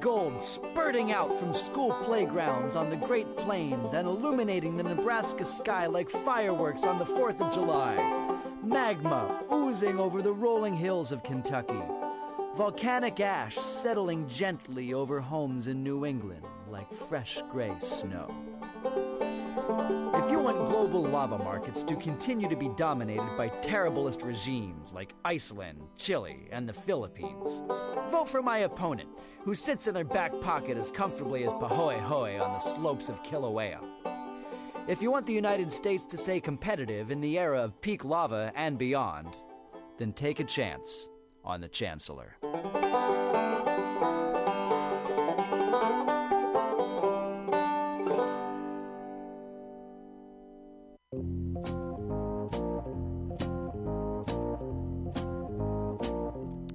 gold spurting out from school playgrounds on the Great Plains and illuminating the Nebraska sky like fireworks on the 4th of July. Magma oozing over the rolling hills of Kentucky. Volcanic ash settling gently over homes in New England like fresh gray snow. If you want global lava markets to continue to be dominated by terriblest regimes like Iceland, Chile, and the Philippines, vote for my opponent, who sits in their back pocket as comfortably as Pahoehoe on the slopes of Kilauea. If you want the United States to stay competitive in the era of peak lava and beyond, then take a chance on the Chancellor.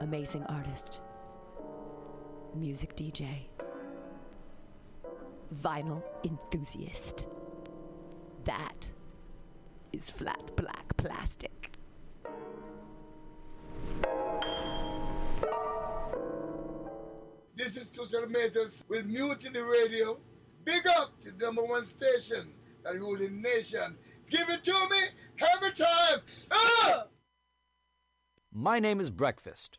Amazing artist, music DJ, vinyl enthusiast. That is flat black plastic. This is Tushar Metals with Mutiny Radio. Big up to the number one station that rule the nation. Give it to me every time. Ah! My name is Breakfast,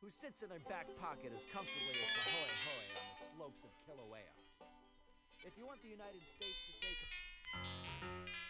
Who sits in their back pocket as comfortably as Pahoe Hoe on the slopes of Kilauea. If you want the United States to take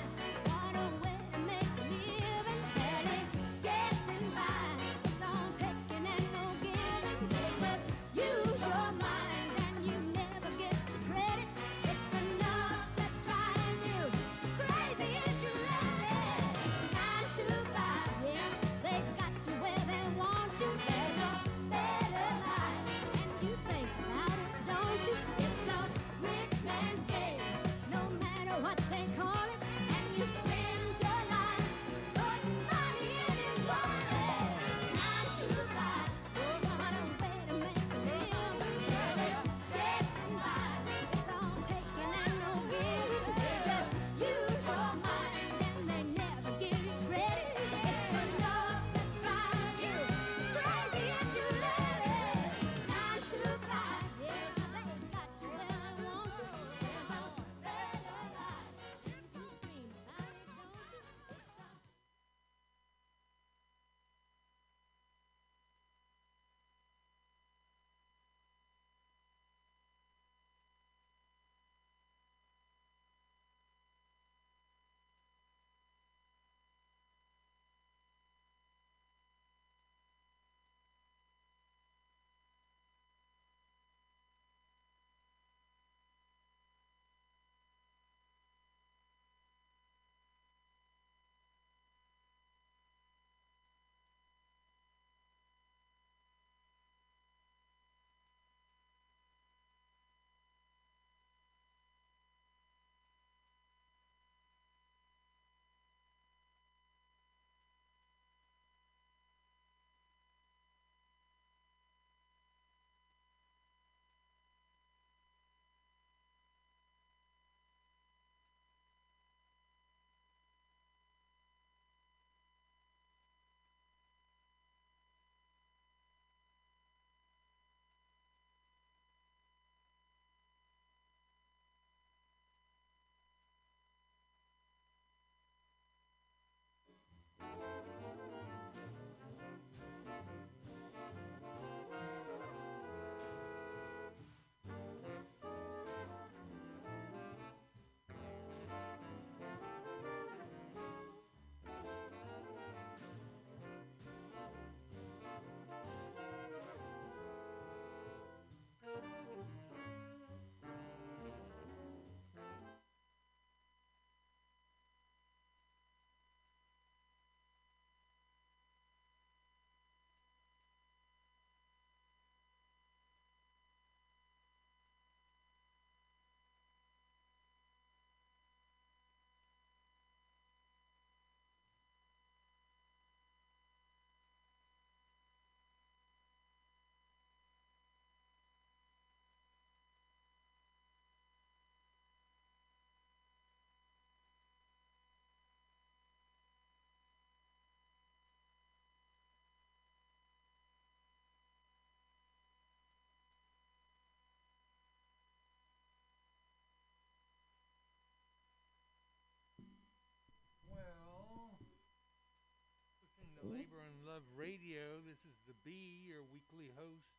Love Radio. This is the B, your weekly host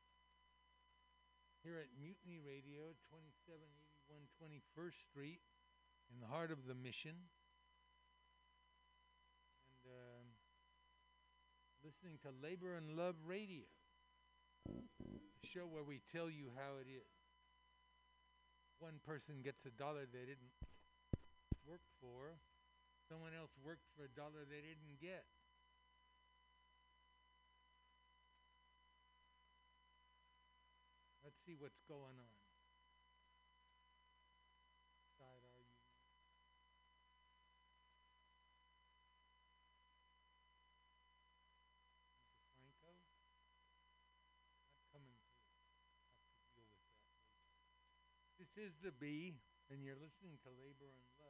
here at Mutiny Radio, 2781 21st Street, in the heart of the mission. And um, listening to Labor and Love Radio, the show where we tell you how it is. One person gets a dollar they didn't work for, someone else worked for a dollar they didn't get. See what's going on. Side are you? Franco? Not coming. Have to deal with that. This is the B, and you're listening to Labor and Love.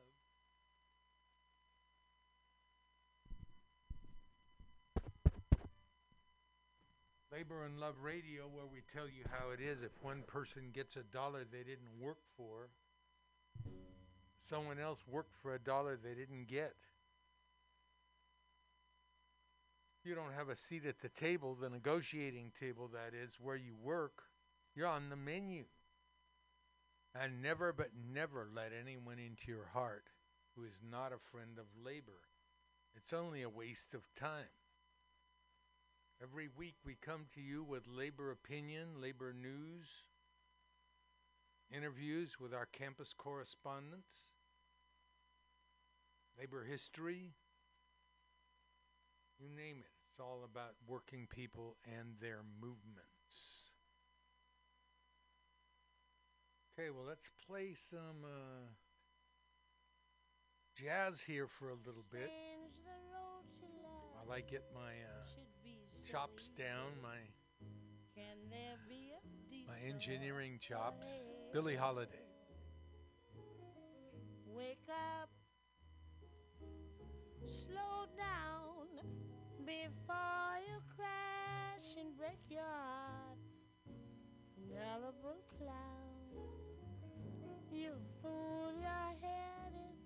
Labor and Love Radio, where we tell you how it is. If one person gets a dollar they didn't work for, someone else worked for a dollar they didn't get. You don't have a seat at the table, the negotiating table, that is, where you work. You're on the menu. And never, but never let anyone into your heart who is not a friend of labor. It's only a waste of time. Every week we come to you with labor opinion, labor news, interviews with our campus correspondents, labor history, you name it. It's all about working people and their movements. Okay, well, let's play some uh, jazz here for a little bit while I get my uh, chops down, my my engineering chops. Billie Holiday. Wake up, slow down before you crash and break your heart. Gullible clown, you fool, you're headed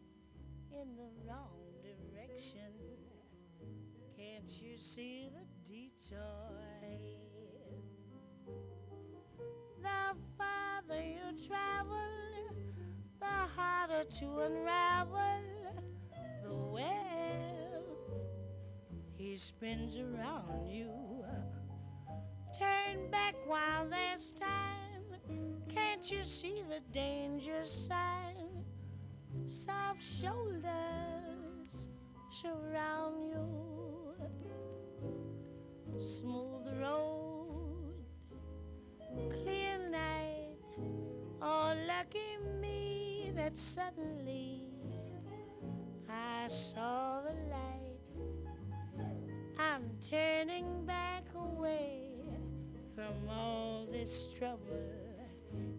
in the wrong direction. Can't you see the ahead? The farther you travel, the harder to unravel the web. He spins around you. Turn back while there's time. Can't you see the danger sign? Soft shoulders surround you. Smooth road, clear night. Oh, lucky me that suddenly I saw the light. I'm turning back away from all this trouble.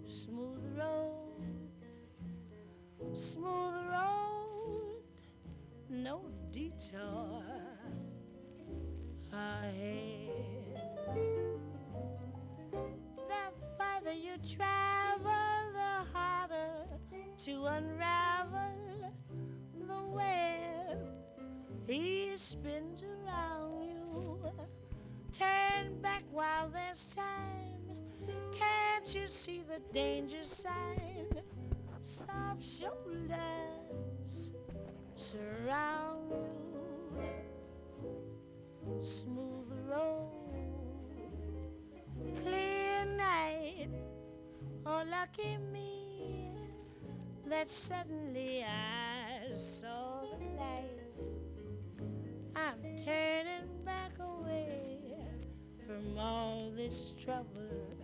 Smooth road, smooth road, no detour ahead. The farther you travel, the harder to unravel the web. He spins around you. Turn back while there's time. Can't you see the danger sign? Soft shoulders surround you. Smooth road, clear night. Oh, lucky me that suddenly I saw the light. I'm turning back away from all this trouble.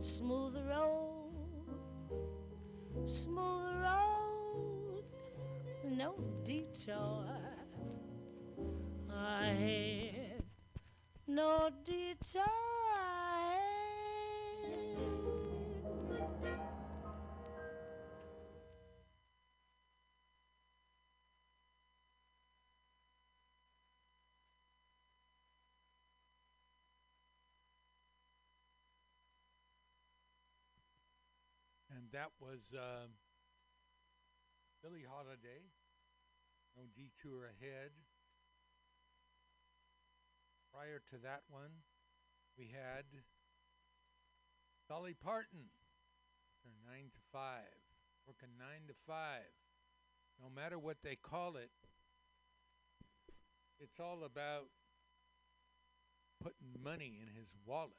Smooth road, smooth road, no detour ahead, no detour. And that was uh, Billie Holiday. No detour ahead. Prior to that one, we had Dolly Parton, her nine to five, working nine to five. No matter what they call it, it's all about putting money in his wallet.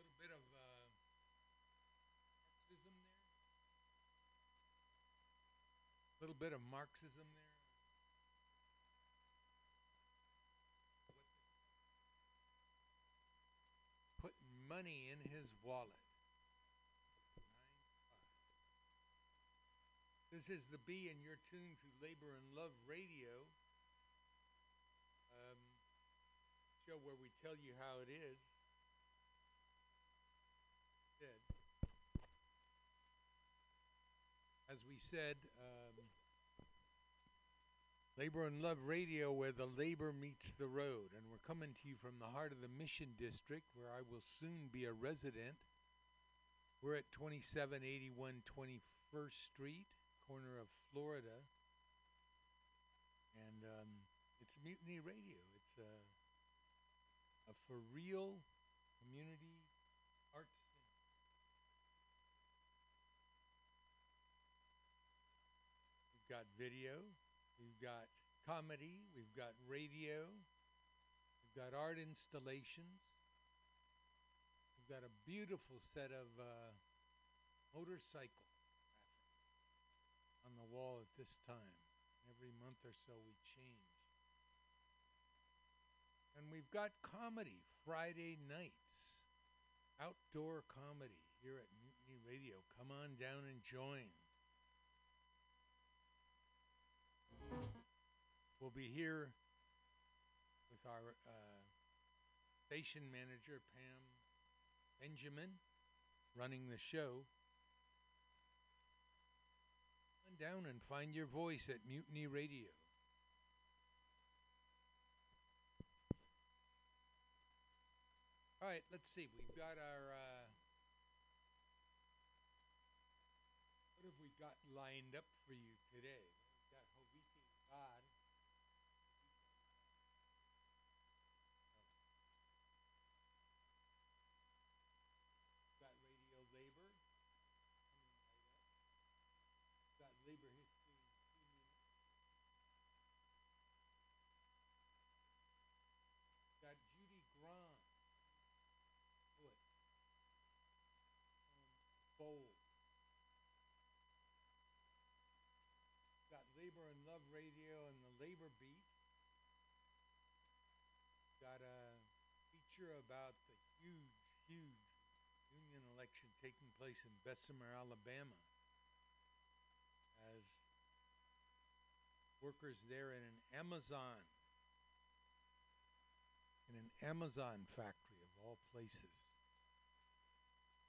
little bit of uh, Marxism there? A little bit of Marxism there. little bit of Marxism there. Putting money in his wallet. This is the B, and you're tuned to Labor and Love Radio, um, show where we tell you how it is. As we said, um, Labor and Love Radio, where the labor meets the road. And we're coming to you from the heart of the Mission District, where I will soon be a resident. We're at 2781 21st Street, corner of Florida. And um, it's Mutiny Radio. It's a, a for real community arts. We've got video, we've got comedy, we've got radio, we've got art installations, we've got a beautiful set of uh, motorcycle on the wall at this time. Every month or so we change. And we've got comedy Friday nights, outdoor comedy here at Mutiny Radio. Come on down and join. We'll be here with our uh, station manager, Pam Benjamin, running the show. Come down and find your voice at Mutiny Radio. All right, let's see. We've got our. Uh, what have we got lined up for you today? We've got Hoviki God. Got Radio Labor coming right up. Got Labor History in two minutes. Got Judy Grahn, poet, um, Bold. Got Labor and Love Radio and the Labor Beat. Got a feature about the huge, huge union election taking place in Bessemer, Alabama. As workers there in an Amazon, in an Amazon factory of all places,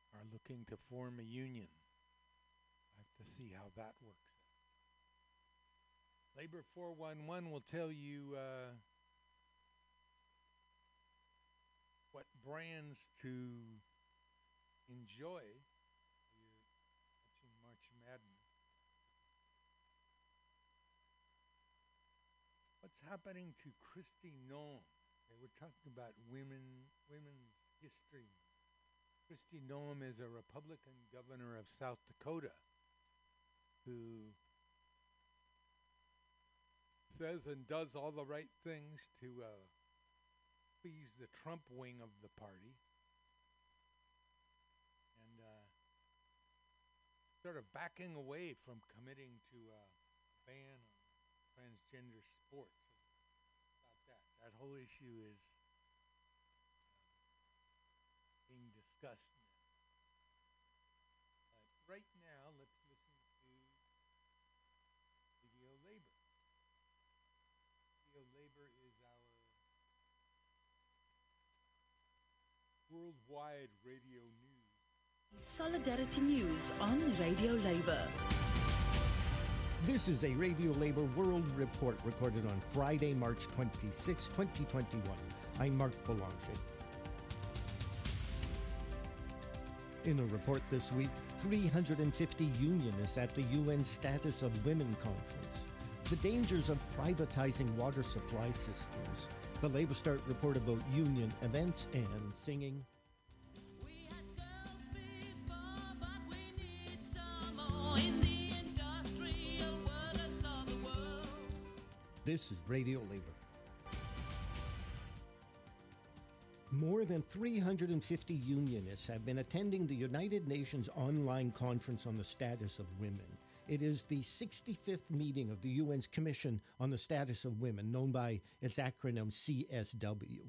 are looking to form a union. I have to see how that works. Labor 411 will tell you uh, what brands to enjoy. You're watching March Madness. What's happening to Kristi Noem? we're talking about women, women's history. Kristi Noem is a Republican governor of South Dakota who says and does all the right things to uh, please the Trump wing of the party. And uh, sort of backing away from committing to a ban on transgender sports. About that. That whole issue is uh, being discussed now. But right now, let's listen to Radio Labor. Radio Labor is our worldwide radio news. Solidarity News on Radio Labour. This is a Radio Labor World Report recorded on Friday, March 26, 2021. I'm Mark Boulanger. In a report this week, 350 unionists at the UN Status of Women Conference. The dangers of privatizing water supply systems, the LabourStart report about union events and singing. This is Radio Labor. More than 350 unionists have been attending the United Nations online conference on the status of women. It is the 65th meeting of the UN's Commission on the Status of Women, known by its acronym CSW.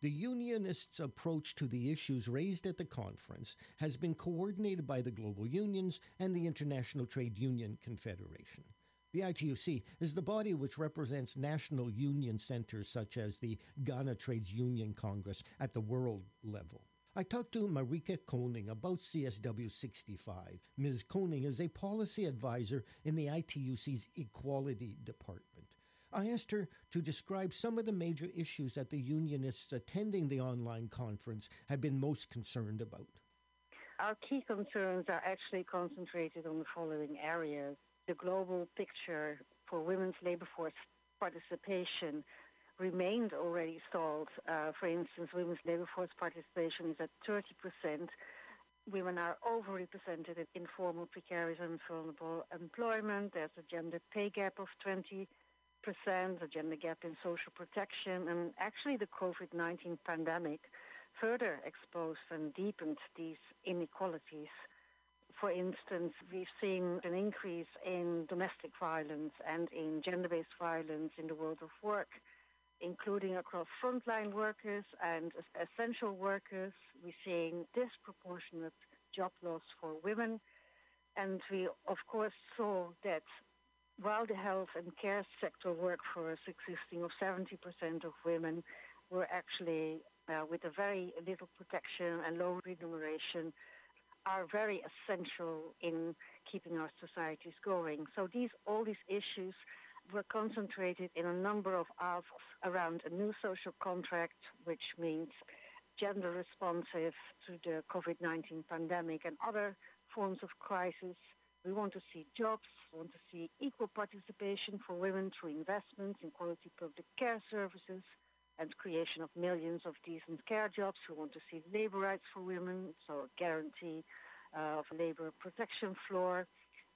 The Unionists' approach to the issues raised at the conference has been coordinated by the global unions and the International Trade Union Confederation. The ITUC is the body which represents national union centers such as the Ghana Trades Union Congress at the world level. I talked to Marieke Koning about CSW 65. Ms. Koning is a policy advisor in the ITUC's Equality Department. I asked her to describe some of the major issues that the unionists attending the online conference have been most concerned about. Our key concerns are actually concentrated on the following areas. The global picture for women's labor force participation remained already stalled. Uh, for instance, women's labor force participation is at 30%. Women are overrepresented in informal, precarious, and vulnerable employment. There's a gender pay gap of 20%, a gender gap in social protection, and actually the COVID-19 pandemic further exposed and deepened these inequalities. For instance, we've seen an increase in domestic violence and in gender-based violence in the world of work, including across frontline workers and essential workers. We're seeing disproportionate job loss for women. And we, of course, saw that while the health and care sector workforce existing of 70% of women were actually uh, with a very little protection and low remuneration, are very essential in keeping our societies going. So these all these issues were concentrated in a number of asks around a new social contract, which means gender responsive to the COVID-19 pandemic and other forms of crisis. We want to see jobs, we want to see equal participation for women through investments in quality public care services, and creation of millions of decent care jobs. We want to see labor rights for women, so a guarantee uh, of labor protection floor,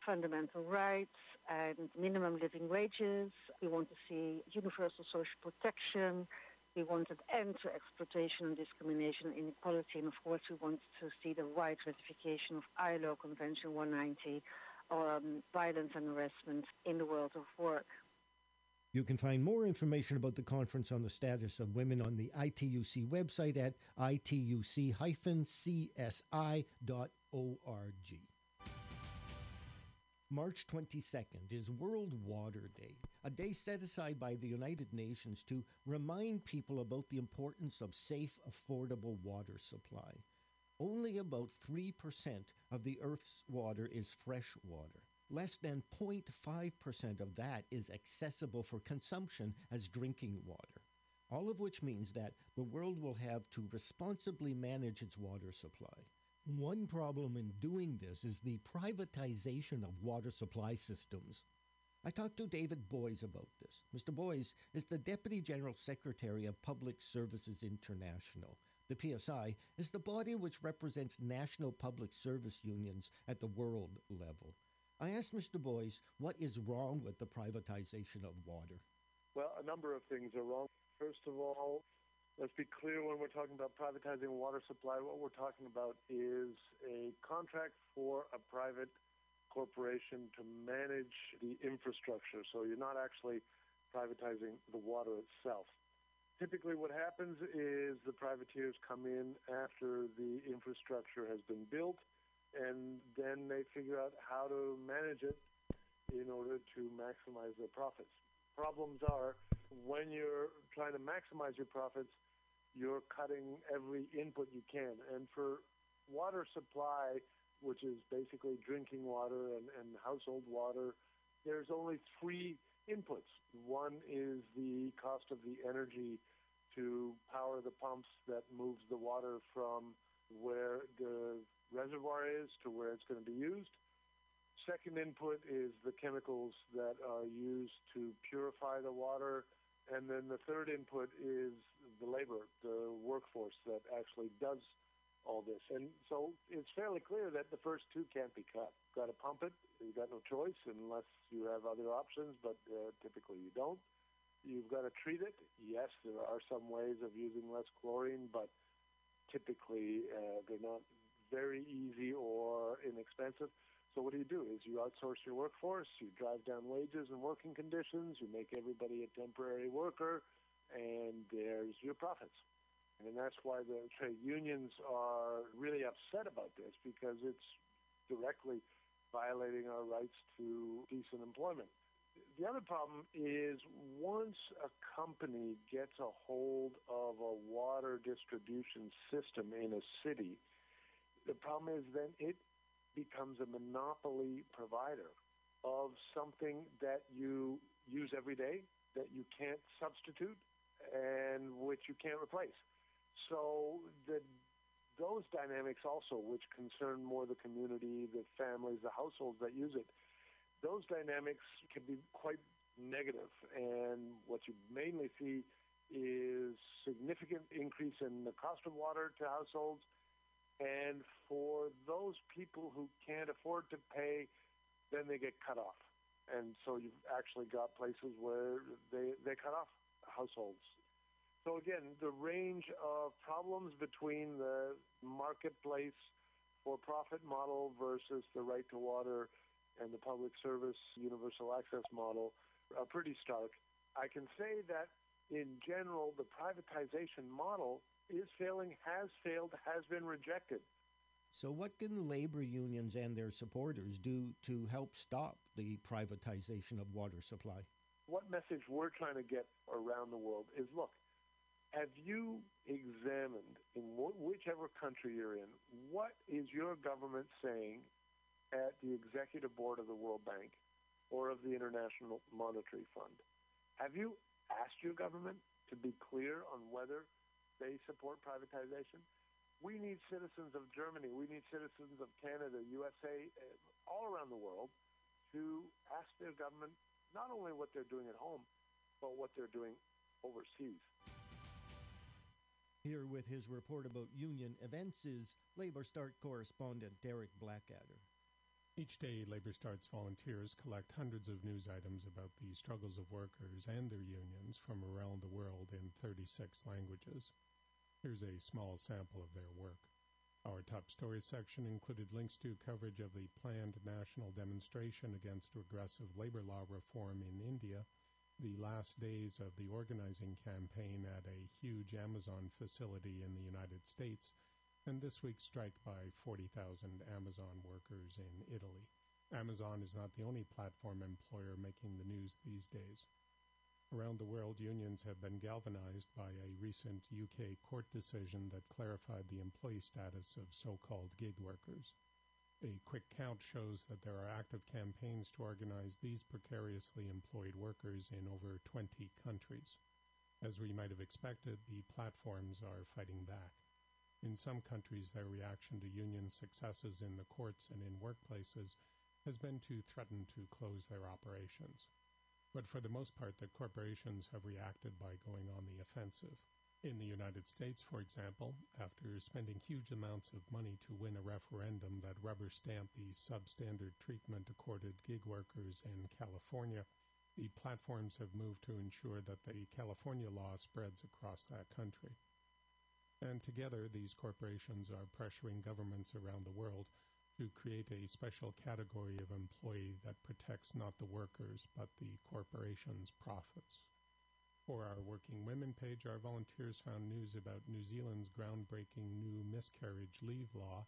fundamental rights, and minimum living wages. We want to see universal social protection. We want an end to exploitation and discrimination, and inequality, and of course, we want to see the wide ratification of ILO Convention 190 on um, violence and harassment in the world of work. You can find more information about the conference on the status of women on the ITUC website at ituc-csi.org. March 22nd is World Water Day, a day set aside by the United Nations to remind people about the importance of safe, affordable water supply. Only about 3% of the Earth's water is fresh water. Less than 0.5% of that is accessible for consumption as drinking water. All of which means that the world will have to responsibly manage its water supply. One problem in doing this is the privatization of water supply systems. I talked to David Boys about this. Mr. Boys is the Deputy General Secretary of Public Services International. The PSI is the body which represents national public service unions at the world level. I asked Mr. Boys what is wrong with the privatization of water. Well, a number of things are wrong. First of all, let's be clear when we're talking about privatizing water supply, what we're talking about is a contract for a private corporation to manage the infrastructure. So you're not actually privatizing the water itself. Typically, what happens is the privateers come in after the infrastructure has been built and then they figure out how to manage it in order to maximize their profits. Problems are when you're trying to maximize your profits, you're cutting every input you can. And for water supply, which is basically drinking water and, and household water, there's only three inputs. One is the cost of the energy to power the pumps that moves the water from where the reservoir is to where it's going to be used. second input is the chemicals that are used to purify the water. And then the third input is the labor, the workforce that actually does all this. And so it's fairly clear that the first two can't be cut. You've Got to pump it. You've got no choice unless you have other options, but uh, typically you don't. You've got to treat it. Yes, there are some ways of using less chlorine, but typically uh, they're not very easy or inexpensive. So what do you do? Is you outsource your workforce, you drive down wages and working conditions, you make everybody a temporary worker, and there's your profits. And that's why the trade unions are really upset about this because it's directly violating our rights to decent employment. The other problem is once a company gets a hold of a water distribution system in a city, the problem is then it becomes a monopoly provider of something that you use every day, that you can't substitute, and which you can't replace. So the those dynamics also, which concern more the community, the families, the households that use it, those dynamics can be quite negative. And what you mainly see is significant increase in the cost of water to households and for those people who can't afford to pay, then they get cut off. And so you've actually got places where they, they cut off households. So again, the range of problems between the marketplace for profit model versus the right to water and the public service universal access model are pretty stark. I can say that in general, the privatization model is failing, has failed, has been rejected. So, what can labor unions and their supporters do to help stop the privatization of water supply? What message we're trying to get around the world is look, have you examined in wh- whichever country you're in, what is your government saying at the executive board of the World Bank or of the International Monetary Fund? Have you asked your government to be clear on whether they support privatization. We need citizens of Germany, we need citizens of Canada, USA, uh, all around the world to ask their government not only what they're doing at home, but what they're doing overseas. Here with his report about union events is LabourStart correspondent Derek Blackadder. Each day, LabourStart's volunteers collect hundreds of news items about the struggles of workers and their unions from around the world in 36 languages. Here's a small sample of their work. Our top stories section included links to coverage of the planned national demonstration against regressive labor law reform in India, the last days of the organizing campaign at a huge Amazon facility in the United States, and this week's strike by 40,000 Amazon workers in Italy. Amazon is not the only platform employer making the news these days. Around the world, unions have been galvanized by a recent UK court decision that clarified the employee status of so called gig workers. A quick count shows that there are active campaigns to organize these precariously employed workers in over 20 countries. As we might have expected, the platforms are fighting back. In some countries, their reaction to union successes in the courts and in workplaces has been to threaten to close their operations. But for the most part, the corporations have reacted by going on the offensive. In the United States, for example, after spending huge amounts of money to win a referendum that rubber stamped the substandard treatment accorded gig workers in California, the platforms have moved to ensure that the California law spreads across that country. And together, these corporations are pressuring governments around the world to create a special category of employee that protects not the workers, but the corporation's profits. For our Working Women page, our volunteers found news about New Zealand's groundbreaking new miscarriage leave law,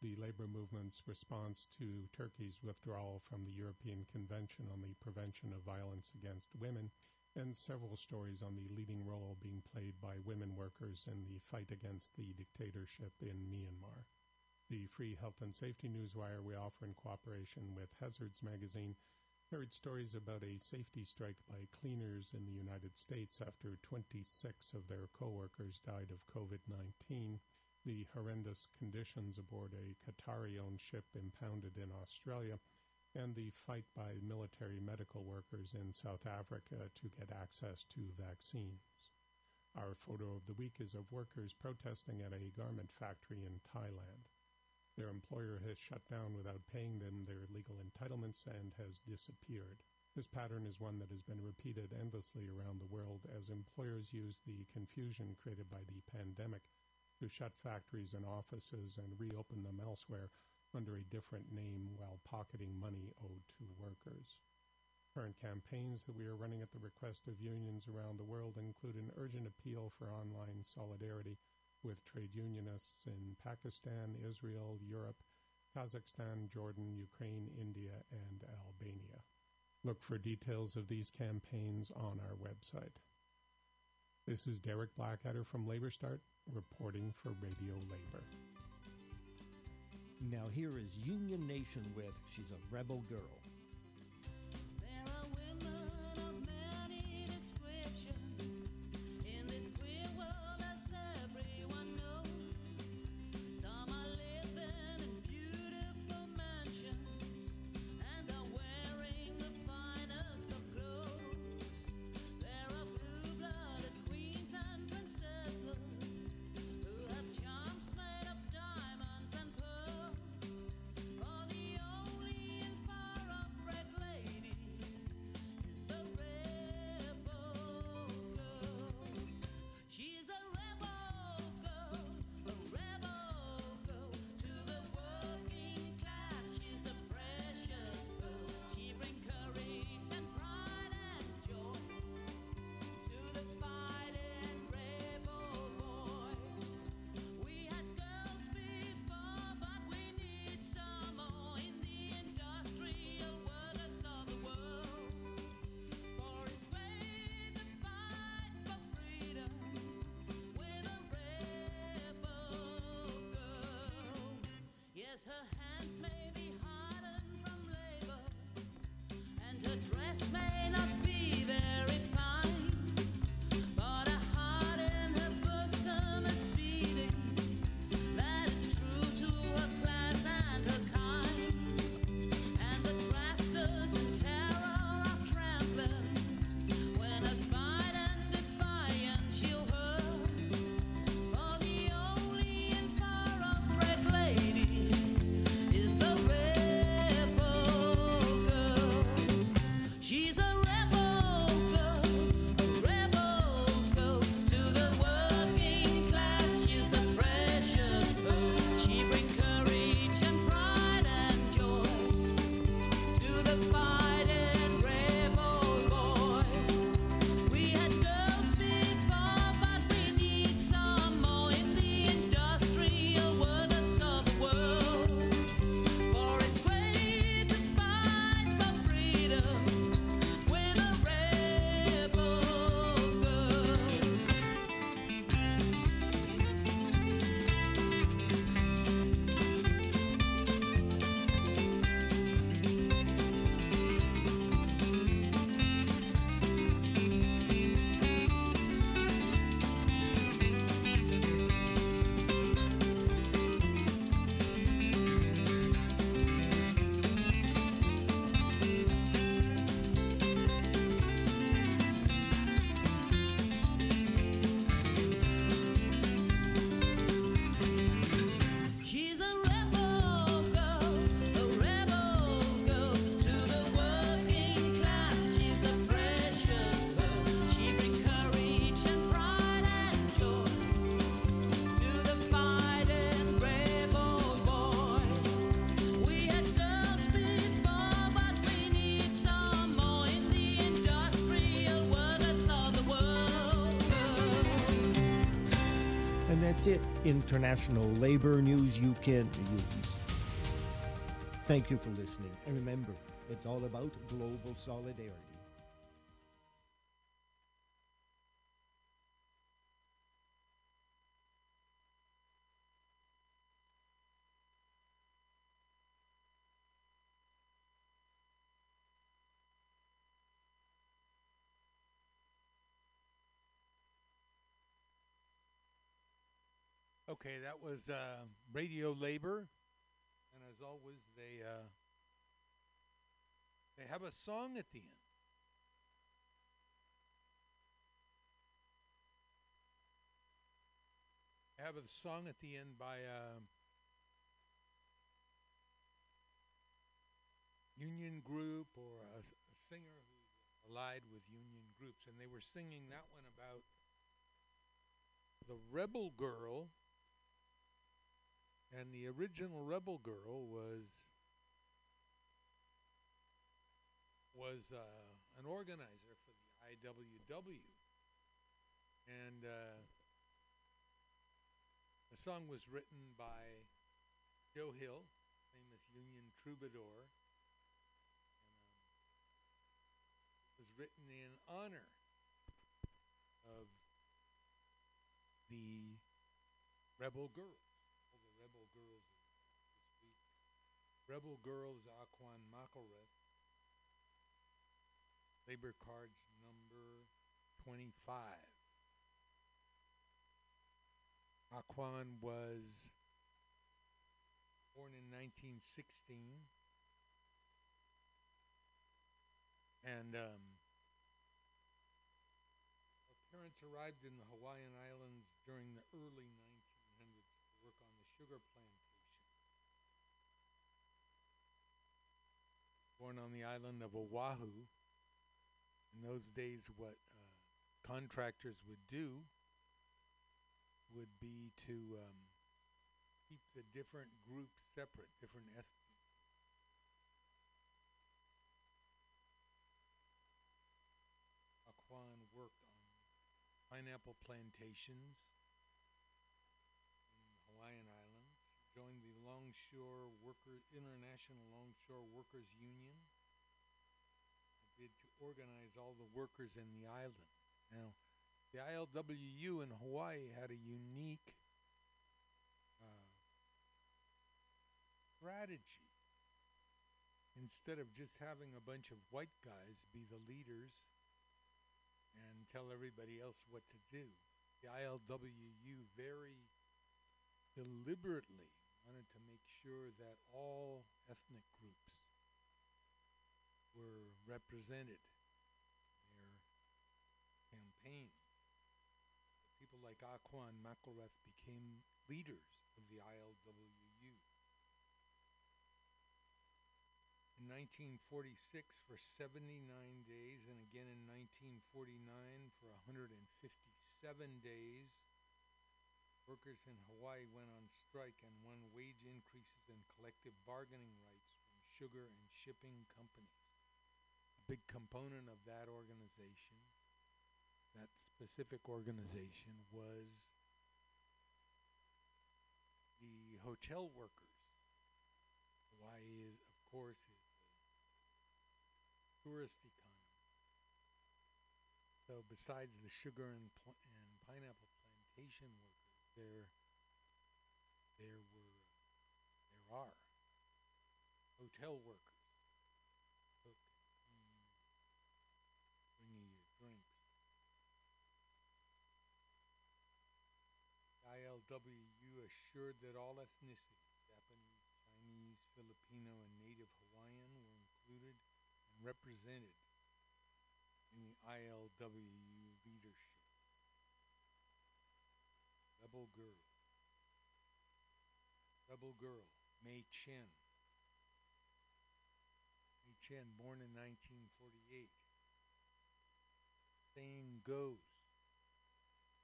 the labor movement's response to Turkey's withdrawal from the European Convention on the Prevention of Violence Against Women, and several stories on the leading role being played by women workers in the fight against the dictatorship in Myanmar. The free health and safety newswire we offer in cooperation with Hazards magazine carried stories about a safety strike by cleaners in the United States after 26 of their coworkers died of COVID-19, the horrendous conditions aboard a Qatari-owned ship impounded in Australia, and the fight by military medical workers in South Africa to get access to vaccines. Our photo of the week is of workers protesting at a garment factory in Thailand. Their employer has shut down without paying them their legal entitlements and has disappeared. This pattern is one that has been repeated endlessly around the world as employers use the confusion created by the pandemic to shut factories and offices and reopen them elsewhere under a different name while pocketing money owed to workers. Current campaigns that we are running at the request of unions around the world include an urgent appeal for online solidarity with trade unionists in Pakistan, Israel, Europe, Kazakhstan, Jordan, Ukraine, India, and Albania. Look for details of these campaigns on our website. This is Derek Blackadder from LabourStart reporting for Radio Labor. Now here is Union Nation with She's a Rebel Girl. Her hands International labor news you can use. Thank you for listening. And remember, it's all about global solidarity. Okay, that was uh, Radio Labor, and as always, they uh, They have a song at the end. They have a song at the end by um, union group or a singer who allied with union groups, and they were singing that one about the rebel girl. And the original rebel girl was was uh, an organizer for the IWW, and uh, the song was written by Joe Hill, famous Union troubadour. And was written in honor of the rebel girls. Girls this week. Rebel girls Aquan Makareth. Labor cards number 25. Aquan was born in 1916 and um, her parents arrived in the Hawaiian Islands during the early 1900s to work on the sugar. Born on the island of Oahu, in those days, what uh, contractors would do would be to um, keep the different groups separate, different ethnic worked on pineapple plantations in the Hawaiian Islands. He joined the Longshore Worker International Longshore Workers Union. A bid to organize all the workers in the island. Now, the ILWU in Hawaii had a unique uh, strategy. Instead of just having a bunch of white guys be the leaders and tell everybody else what to do. The ILWU very deliberately wanted to make sure that all ethnic groups were represented in their campaigns. People like Aquan Makareth became leaders of the ILWU. In 1946 for 79 days, and again in 1949 for 157 days, workers in Hawaii went on strike and won wage increases and collective bargaining rights from sugar and shipping companies. A big component of that organization, that specific organization, was the hotel workers. Hawaii is, of course, is a tourist economy. So besides the sugar and, pl- and pineapple plantation workers, there there were there are hotel workers, cook, clean, bring you drinks. ILWU assured that all ethnicities, Japanese, Chinese, Filipino, and Native Hawaiian, were included and represented in the ILWU Rebel Girl. Rebel Girl, May Chen. May Chen, born in 1948. Saying goes.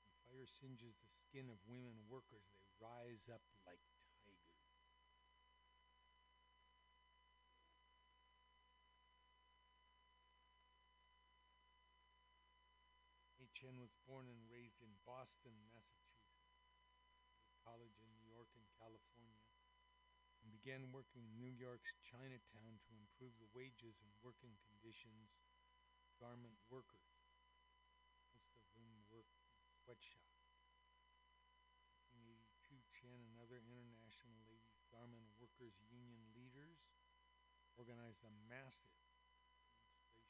When fire singes the skin of women workers, they rise up like tigers. May Chen was born and raised in Boston, Massachusetts, college in New York and California, and began working in New York's Chinatown to improve the wages and working conditions of garment workers, most of whom worked in sweatshops. In 1982, Chen and other international ladies garment workers union leaders organized a massive demonstration of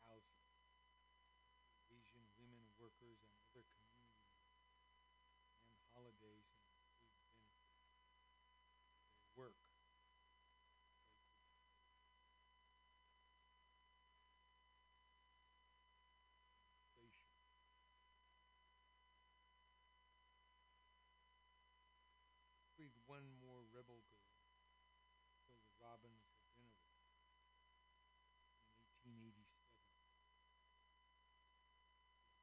20,000 Asian women workers and days and work. Read one more rebel girl till the Robin have in 1887.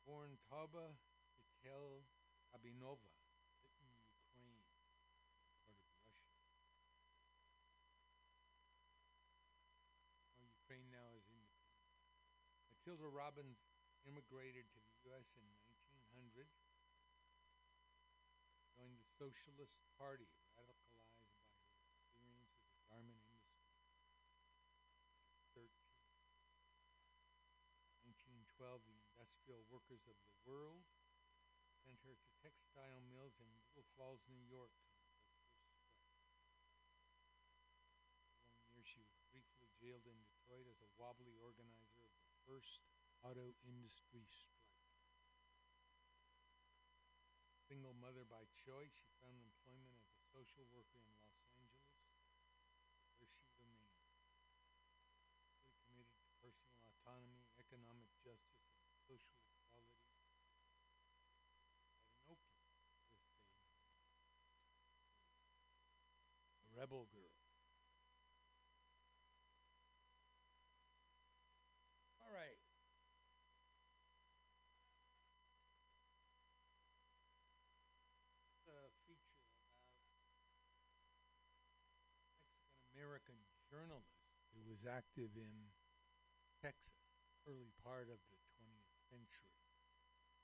Born Taba Itel Abinova Matilda Robbins immigrated to the U.S. in 1900, joined the Socialist Party, radicalized by her experience as a garment industry. 13. 1912, the Industrial Workers of the World sent her to textile mills in Little Falls, New York. The following year, she was briefly jailed in Detroit as a wobbly organizer the first auto industry strike. Single mother by choice, she found employment as a social worker in Los Angeles, where she remained. Fully committed to personal autonomy, economic justice, and social equality. Died in Oakland, birthday A rebel girl. All right. A feature about Mexican American journalist who was active in Texas, early part of the 20th century,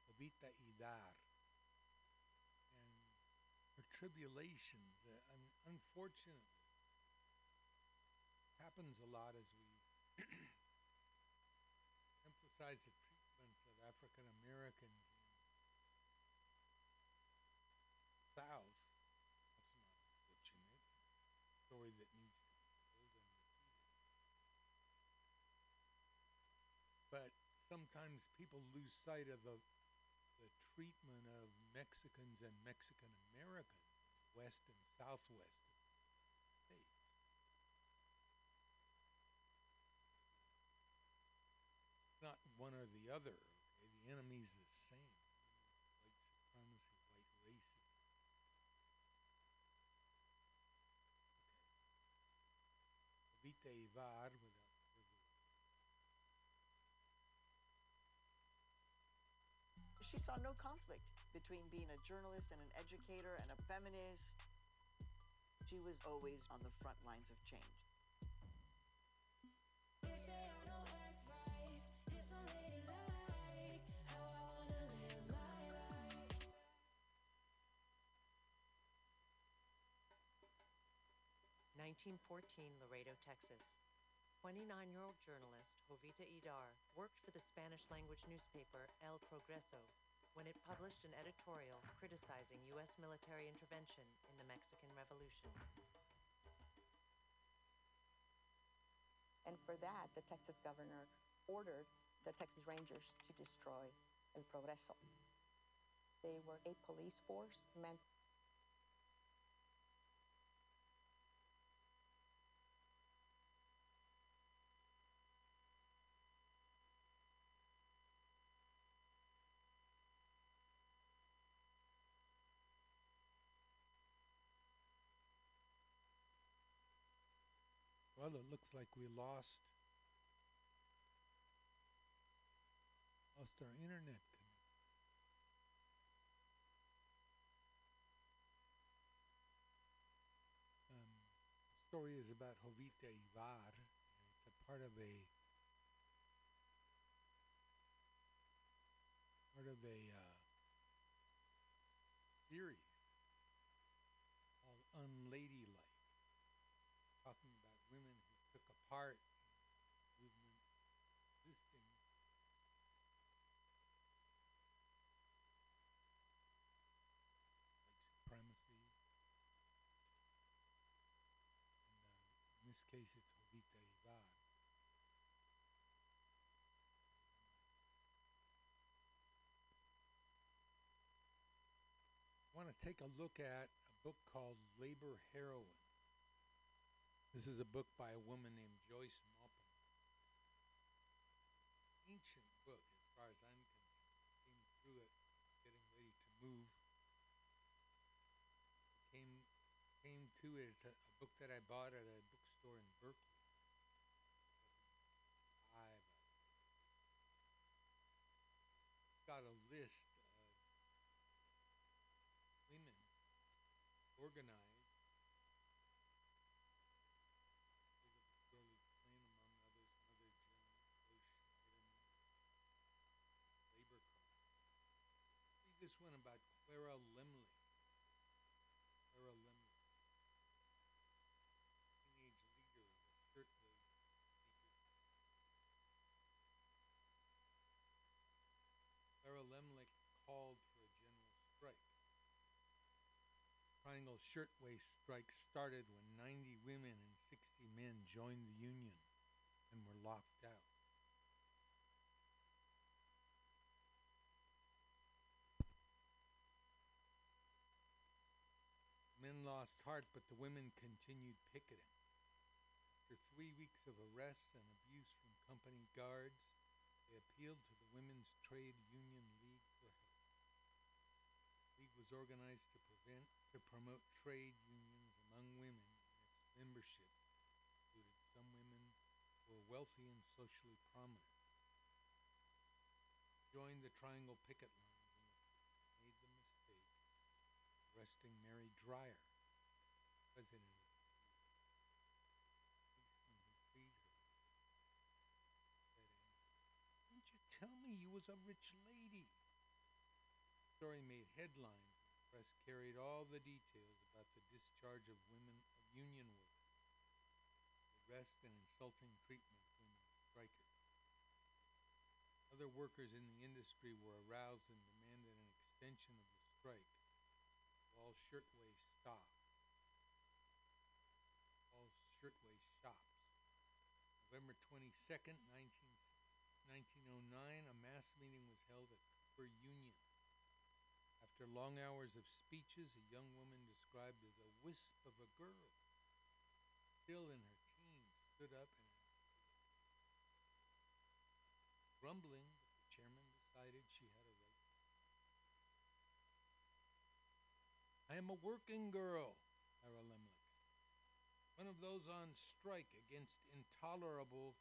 Jovita Idar, and her tribulations. Uh, un- unfortunately, happens a lot as we emphasize the treatment of African Americans in South. That's not unfortunate. Story that needs to be told and repeated. But sometimes people lose sight of the the treatment of Mexicans and Mexican Americans, West and Southwest states. Not one or the other. Okay, the enemy's the same. White supremacy, white racism. Idar, without further She saw no conflict between being a journalist and an educator and a feminist. She was always on the front lines of change. Nineteen fourteen, Laredo, Texas. 29 year old journalist Jovita Idar worked for the Spanish language newspaper El Progreso when it published an editorial criticizing U.S. military intervention in the Mexican Revolution. And for that, the Texas governor ordered the Texas Rangers to destroy El Progreso. They were a police force meant Well, it looks like we lost lost our internet. Um, story is about Jovita Idar. It's a part of a part of a uh, series called Unladylike talking about women who in movement white supremacy. And uh, in this case, it's. I want to take a look at a book called Labor Heroine. This is a book by a woman named Joyce Maupin. Ancient book, as far as I'm concerned. Came through it, getting ready to move. Came came to it. It's a, a book that I bought at a bookstore in Berkeley. I've got a list of women organized. Elizabeth Gurley Flynn, among others, Mother Jones Rose Schneiderman, labor cause. Read this one about Clara Lemlich. Clara Lemlich, teenage leader of the. Clara Lemlich called for a general strike. Triangle Shirtwaist strike started when 90 women and 60 men joined the union and were locked out. Men lost heart, but the women continued picketing. After three weeks of arrests and abuse from company guards, they appealed to the Women's Trade Union League for help. The league was organized to prevent to promote trade unions among women, and its membership included some women who were wealthy and socially prominent. Joined the Triangle picket line and made the mistake arresting Mary Dreier, president of the policeman who freed her. "Didn't you tell me you was a rich lady?" The story made headlines. The press carried all the details about the discharge of women of union workers, the arrest and insulting treatment of women strikers. Other workers in the industry were aroused and demanded an extension of the strike. All shirtwaist stopped. Shirtwaist shops. November 22nd, 19, 1909, a mass meeting was held at Cooper Union. After long hours of speeches, a young woman described as a wisp of a girl, still in her teens, stood up and Grumbling, the chairman decided she had a right. I am a working girl, Clara Lemlich, one of those on strike against intolerable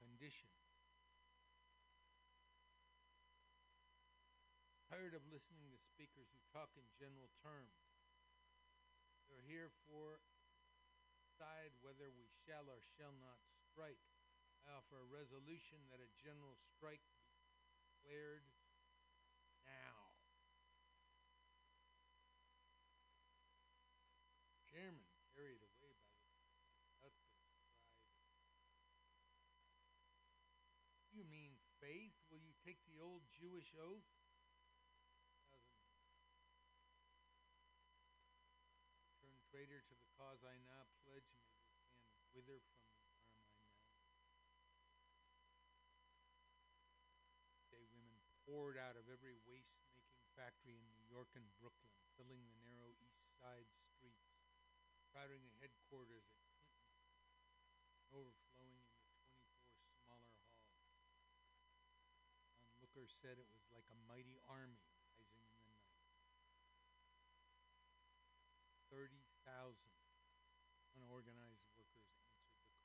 conditions. Tired of listening to speakers who talk in general terms. They're here for decide whether we shall or shall not strike. I offer a resolution that a general strike be declared now. Chairman, carried away by the outburst, cried, You mean faith? Will you take the old Jewish oath? Return traitor to the cause I now pledge, may this hand wither from the arm I now. Day women poured out of every waist making factory in New York and Brooklyn, filling the narrow east side streets, crowding the headquarters at Clinton Street, overflowing into 24 smaller halls. Onlookers said it was like a mighty army rising in the night. 30,000 unorganized workers answered the call.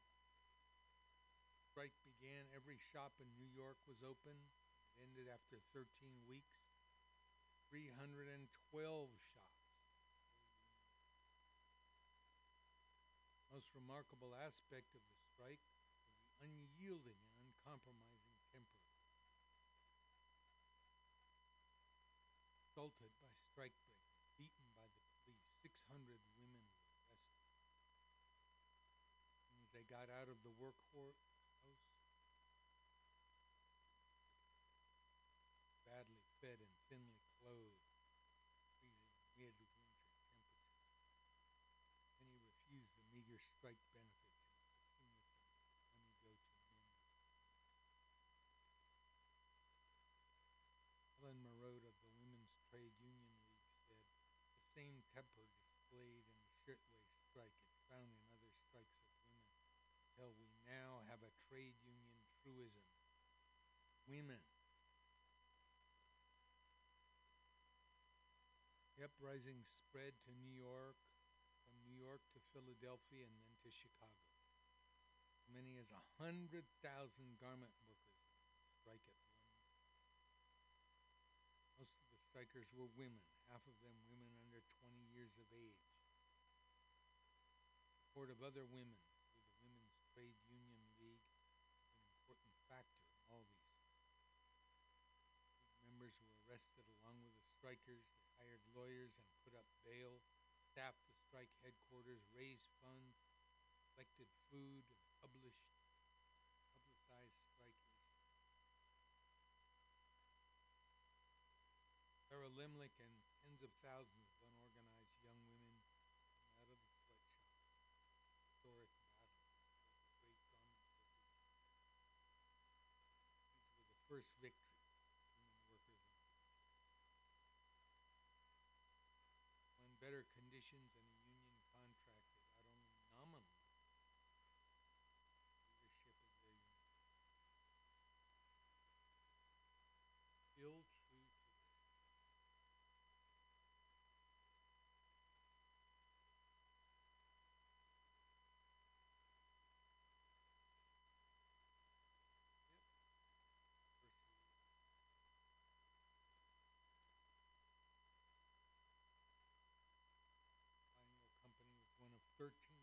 Strike began. Every shop in New York was open. It ended after 13 weeks. 312 shops. Most remarkable aspect of the strike was the unyielding and uncompromising temper. Assaulted by strike breakers, beaten by the police, 600 women were arrested. As as they got out of the workhouse, badly fed and thinly clothed, freezing mid-winter temperatures. Many refused the meager strike benefits, insisting that the money go to men. Helen Marot of the Women's Trade Union League said, the same temper displayed in the shirtwaist strike is found in other strikes of women, until we now have a trade union truism. Women. The uprising spread to New York, from New York York to Philadelphia and then to Chicago. As many as a hundred thousand garment workers strike at one. Most of the strikers were women, half of them women under 20 years of age. Support of other women through the Women's Trade Union League was an important factor in all these. Members were arrested along with the strikers. They hired lawyers and put up bail, staffed the strike headquarters, raised funds, collected food, and published publicized strike. Sarah Lemlich and tens of thousands of unorganized young women out of the sweatshops. Historic battles the great garment. These were the first victories women workers. Better conditions and a union contract without only nominal leadership of their union. Still true today. Triangle Company was one of 13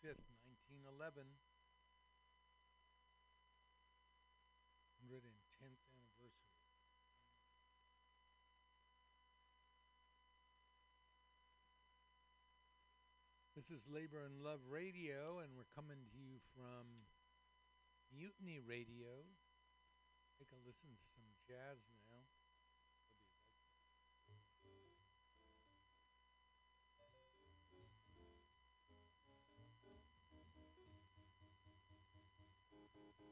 5th, 1911, 110th anniversary. This is Labor and Love Radio, and we're coming to you from Mutiny Radio. Take a listen to some jazz now.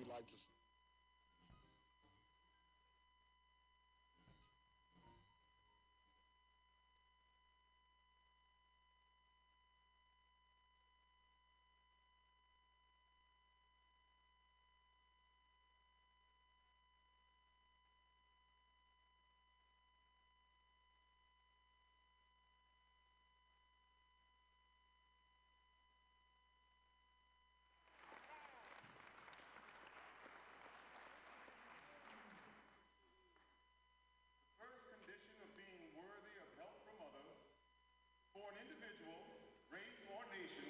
We like to. first condition of being worthy of help from others for an individual, race, or nation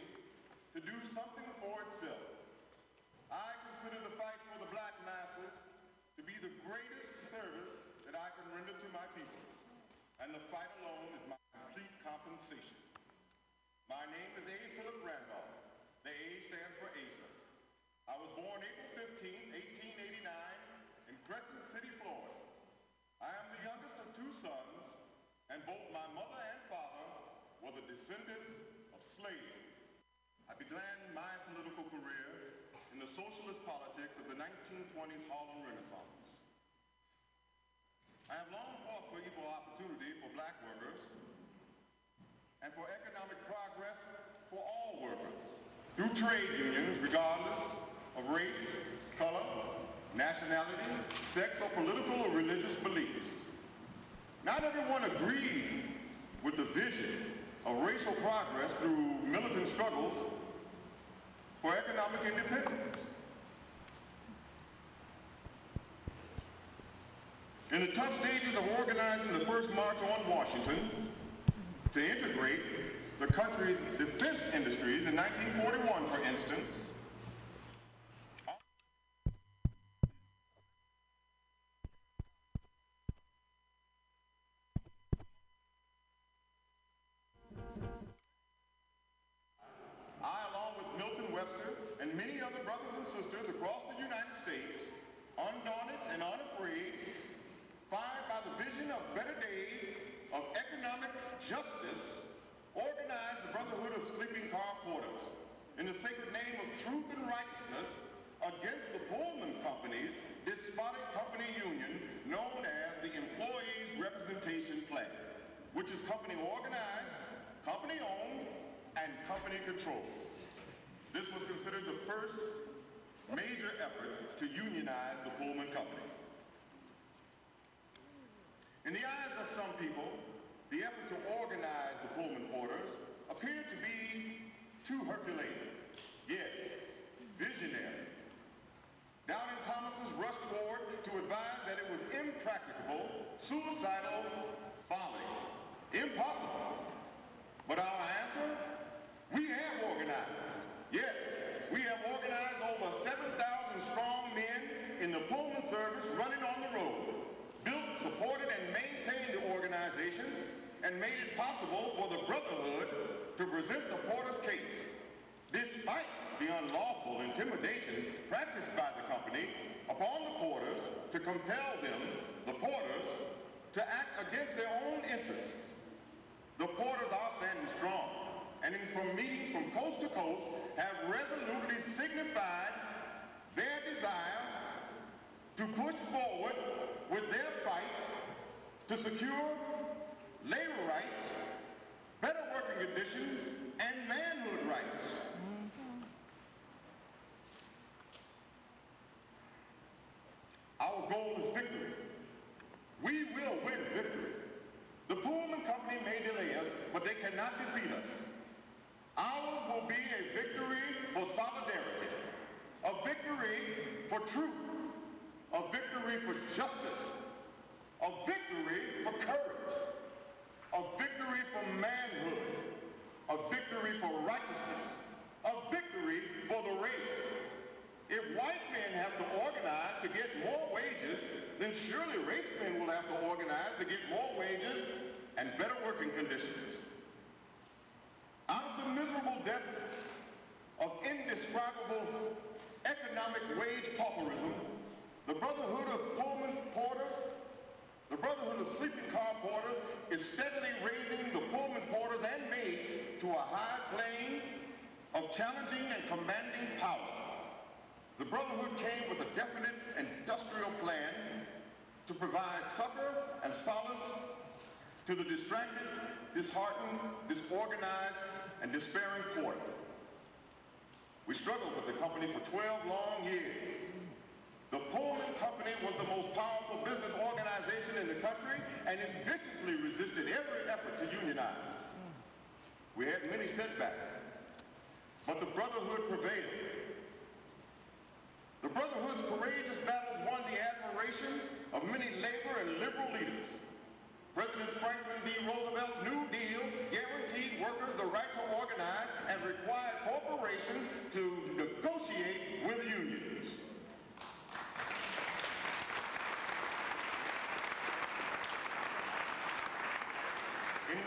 to do something for itself. I consider the fight for the black masses to be the greatest service that I can render to my people, and the fight alone is my complete compensation. My name is A. Philip Randolph. The A stands for Asa. I was born April 15, 1889, in Crescent City, Florida. I am the youngest of two sons, and both my mother and father were the descendants of slaves. I began my political career in the socialist politics of the 1920s Harlem Renaissance. I have long fought for equal opportunity for black workers and for economic progress for all workers through trade unions, regardless of race, color, nationality, sex, or political or religious beliefs. Not everyone agreed with the vision of racial progress through militant struggles for economic independence. In the tough stages of organizing the first march on Washington to integrate the country's defense industries in 1941, for instance, which is company organized, company owned, and company controlled. This was considered the first major effort to unionize the Pullman Company. In the eyes of some people, the effort to organize the Pullman Porters appeared to be too Herculean. Yes, visionary. Doubting Thomases rushed forward to advise that it was impracticable, suicidal folly, impossible. But our answer? We have organized. Yes, we have organized over 7,000 strong men in the Pullman service running on the road, built, supported, and maintained the organization, and made it possible for the Brotherhood to present the Porter's case, despite the unlawful intimidation practiced by the company upon the Porters to compel them, the Porters, to act against their own interests. The Porters are standing strong, and in, from meetings from coast to coast have resolutely signified their desire to push forward with their fight to secure labor rights, better working conditions, and manhood rights. Mm-hmm. Our goal is victory. We will win victory. The Pullman Company may delay us, but they cannot defeat us. Ours will be a victory for solidarity, a victory for truth, a victory for justice, a victory for courage, a victory for manhood, a victory for righteousness, a victory for the race. If white men have to organize to get more wages, then surely race men will have to organize to get more wages and better working conditions. Out of the miserable depths of indescribable economic wage pauperism, the Brotherhood of Pullman Porters, the Brotherhood of Sleeping Car Porters is steadily raising the Pullman porters and maids to a high plane of challenging and commanding power. The Brotherhood came with a definite industrial plan to provide succor and solace to the distracted, disheartened, disorganized, and despairing porter. We struggled with the company for 12 long years. The Pullman Company was the most powerful business organization in the country, and it viciously resisted every effort to unionize. We had many setbacks, but the Brotherhood prevailed. The Brotherhood's courageous battles won the admiration of many labor and liberal leaders. President Franklin D. Roosevelt's New Deal guaranteed workers the right to organize and required corporations to negotiate with unions. In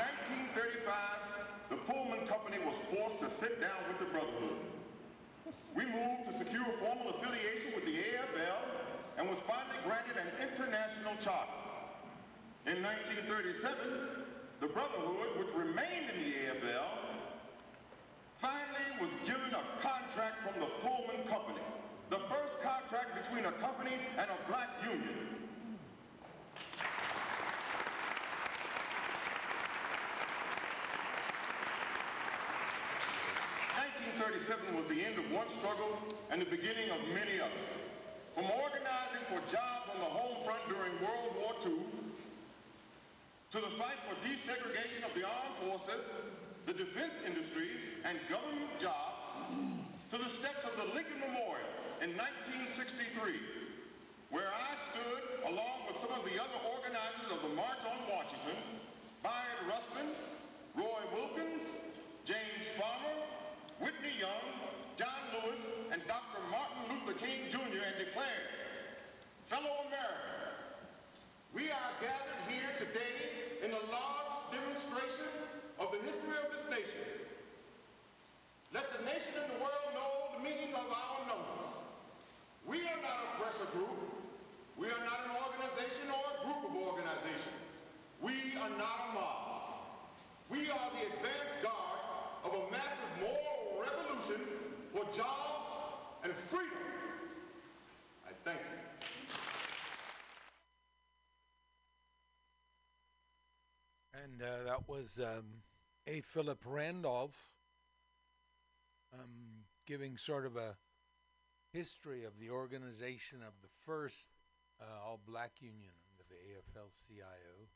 1935, the Pullman Company was forced to sit down with the Brotherhood. We moved to secure formal affiliation with the AFL and was finally granted an international charter. In 1937, the Brotherhood, which remained in the AFL, finally was given a contract from the Pullman Company, the first contract between a company and a black union. 1937 was the end of one struggle and the beginning of many others. From organizing for jobs on the home front during World War II, to the fight for desegregation of the armed forces, the defense industries, and government jobs, to the steps of the Lincoln Memorial in 1963, where I stood along with some of the other organizers of the March on Washington, Bayard Rustin, Roy Wilkins, James Farmer, Whitney Young, John Lewis, and Dr. Martin Luther King Jr. and declared, fellow Americans, we are gathered here today in the largest demonstration of the history of this nation. Let the nation and the world know the meaning of our numbers. We are not a pressure group. We are not an organization or a group of organizations. We are not a mob. We are the advance guard of a massive moral revolution for jobs and freedom. I thank you. And uh, that was um, A. Philip Randolph um, giving sort of a history of the organization of the first uh, all black union under the AFL CIO,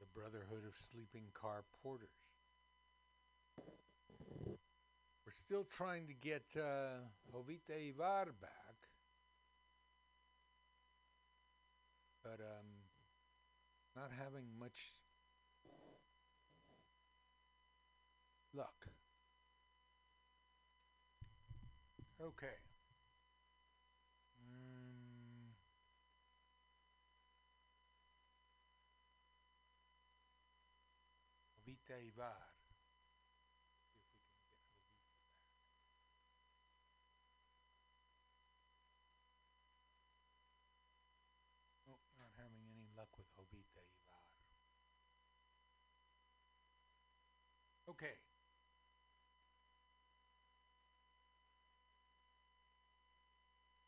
the Brotherhood of Sleeping Car Porters. We're still trying to get uh, Jovita Idar back, but um, not having much luck. Okay. Jovita Idar. Oh, not having any luck with Jovita Idar. Okay.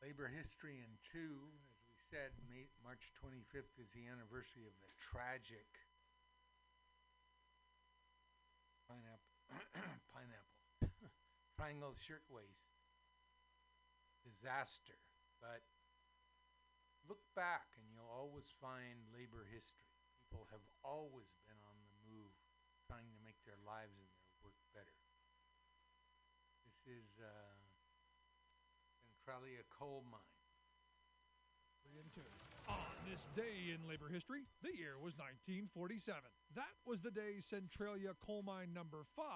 Labor history in two, as we said, May, March 25th is the anniversary of the tragic pineapple, pineapple, triangle shirtwaist disaster. But look back and you'll always find labor history. People have always been trying to make their lives and their work better. This is uh, Centralia Coal Mine. On this day in labor history, the year was 1947. That was the day Centralia Coal Mine Number 5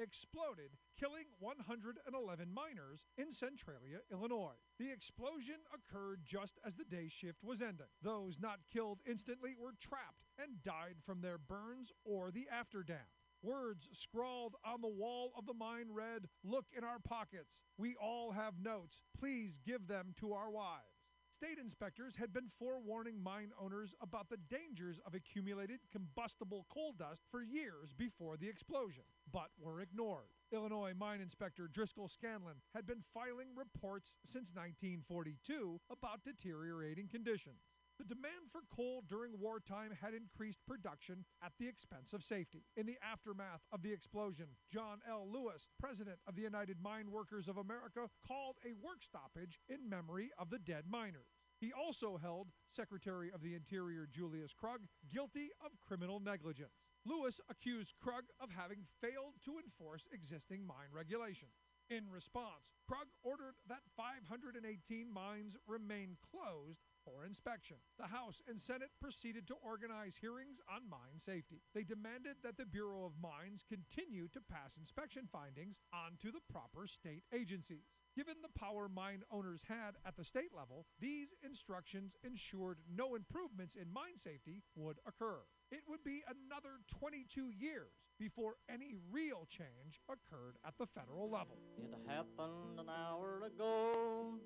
exploded, killing 111 miners in Centralia, Illinois. The explosion occurred just as the day shift was ending. Those not killed instantly were trapped and died from their burns or the afterdamp. Words scrawled on the wall of the mine read, Look in our pockets. We all have notes. Please give them to our wives. State inspectors had been forewarning mine owners about the dangers of accumulated combustible coal dust for years before the explosion, but were ignored. Illinois mine inspector Driscoll Scanlan had been filing reports since 1942 about deteriorating conditions. The demand for coal during wartime had increased production at the expense of safety. In the aftermath of the explosion, John L. Lewis, president of the United Mine Workers of America, called a work stoppage in memory of the dead miners. He also held Secretary of the Interior Julius Krug guilty of criminal negligence. Lewis accused Krug of having failed to enforce existing mine regulations. In response, Krug ordered that 518 mines remain closed for inspection. The House and Senate proceeded to organize hearings on mine safety. They demanded that the Bureau of Mines continue to pass inspection findings onto the proper state agencies. Given the power mine owners had at the state level, these instructions ensured no improvements in mine safety would occur. It would be another 22 years before any real change occurred at the federal level. It happened an hour ago,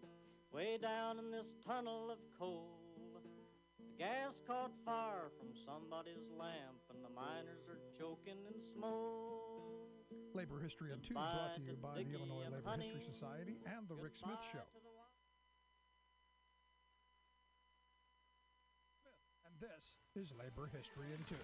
way down in this tunnel of coal. The gas caught fire from somebody's lamp, and the miners are choking in smoke. Labor History on 2 brought to you by the Illinois Labor History Society and The Rick Smith Show. And this is Labor History in 2.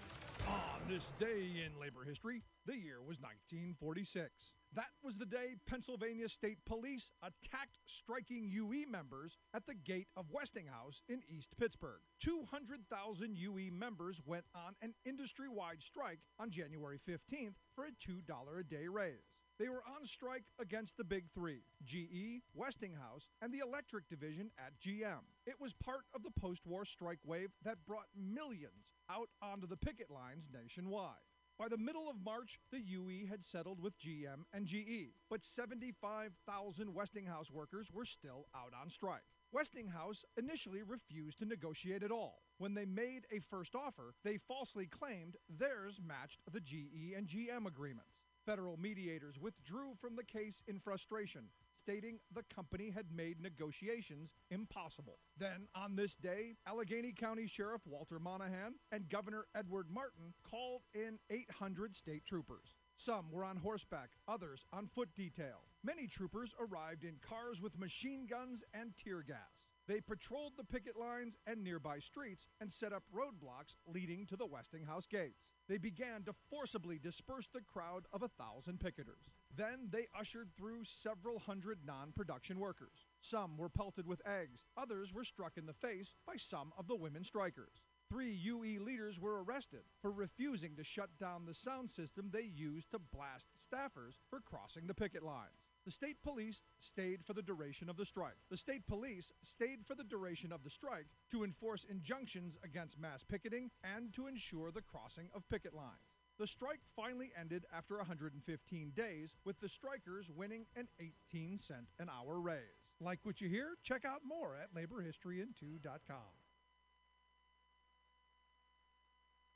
On this day in labor history, the year was 1946. That was the day Pennsylvania State Police attacked striking UE members at the gate of Westinghouse in East Pittsburgh. 200,000 UE members went on an industry wide strike on January 15th for a $2 a day raise. They were on strike against the big three GE, Westinghouse, and the electric division at GM. It was part of the post war strike wave that brought millions out onto the picket lines nationwide. By the middle of March, the UE had settled with GM and GE, but 75,000 Westinghouse workers were still out on strike. Westinghouse initially refused to negotiate at all. When they made a first offer, they falsely claimed theirs matched the GE and GM agreements. Federal mediators withdrew from the case in frustration, stating the company had made negotiations impossible. Then, on this day, Allegheny County Sheriff Walter Monahan and Governor Edward Martin called in 800 state troopers. Some were on horseback, others on foot detail. Many troopers arrived in cars with machine guns and tear gas. They patrolled the picket lines and nearby streets and set up roadblocks leading to the Westinghouse gates. They began to forcibly disperse the crowd of a thousand picketers. Then they ushered through several hundred non production workers. Some were pelted with eggs, others were struck in the face by some of the women strikers. Three UE leaders were arrested for refusing to shut down the sound system they used to blast staffers for crossing the picket lines. The state police stayed for the duration of the strike. The state police stayed for the duration of the strike to enforce injunctions against mass picketing and to ensure the crossing of picket lines. The strike finally ended after 115 days, with the strikers winning an 18 cent an hour raise. Like what you hear? Check out more at laborhistoryin2.com.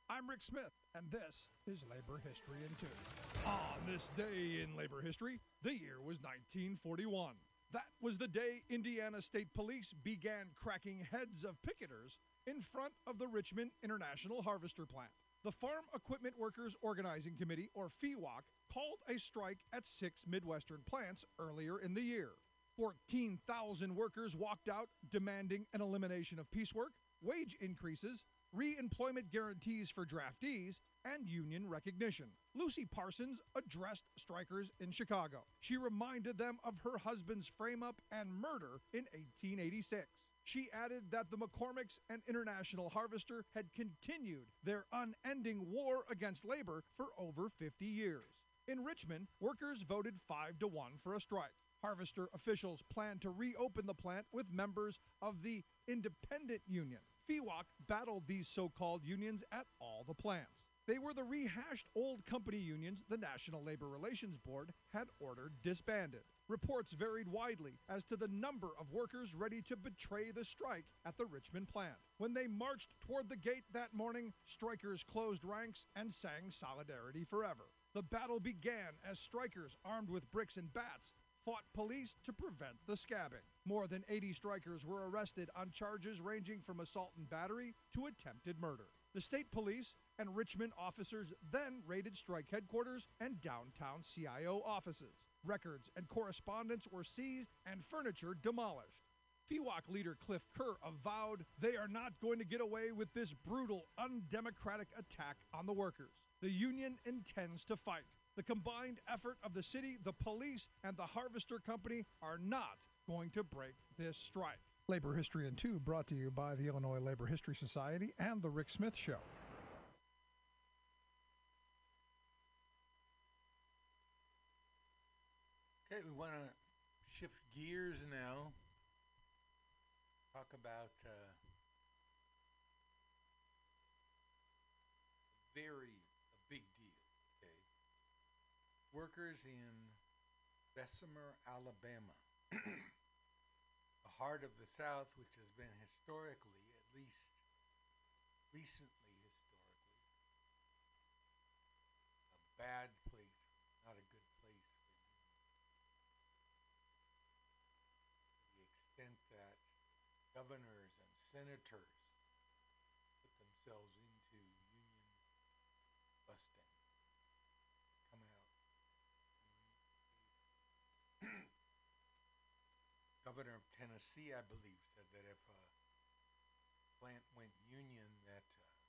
I'm Rick Smith, and this is Labor History in Two. On this day in labor history, the year was 1941. That was the day Indiana State Police began cracking heads of picketers in front of the Richmond International Harvester Plant. The Farm Equipment Workers Organizing Committee, or FEWOC, called a strike at six Midwestern plants earlier in the year. 14,000 workers walked out demanding an elimination of piecework, wage increases, re employment guarantees for draftees, and union recognition. Lucy Parsons addressed strikers in Chicago. She reminded them of her husband's frame up and murder in 1886. She added that the McCormicks and International Harvester had continued their unending war against labor for over 50 years. In Richmond, workers voted 5 to 1 for a strike. Harvester officials planned to reopen the plant with members of the Independent Union. FEWOC battled these so called unions at all the plants. They were the rehashed old company unions the National Labor Relations Board had ordered disbanded. Reports varied widely as to the number of workers ready to betray the strike at the Richmond plant. When they marched toward the gate that morning, strikers closed ranks and sang Solidarity Forever. The battle began as strikers armed with bricks and bats fought police to prevent the scabbing. More than 80 strikers were arrested on charges ranging from assault and battery to attempted murder. The state police and Richmond officers then raided strike headquarters and downtown CIO offices. Records and correspondence were seized and furniture demolished. FEWOC leader Cliff Kerr avowed they are not going to get away with this brutal, undemocratic attack on the workers. The union intends to fight. The combined effort of the city, the police, and the Harvester Company are not going to break this strike. Labor History in Two brought to you by the Illinois Labor History Society and The Rick Smith Show. Okay, we want to shift gears now. Talk about uh, very a big deal. Okay, workers in Bessemer, Alabama, the heart of the South, which has been historically, at least recently historically, a bad place, not a good place for to the extent that governors and senators put themselves into union busting, come out. Governor of Tennessee, I believe, said that if a plant went union, that uh,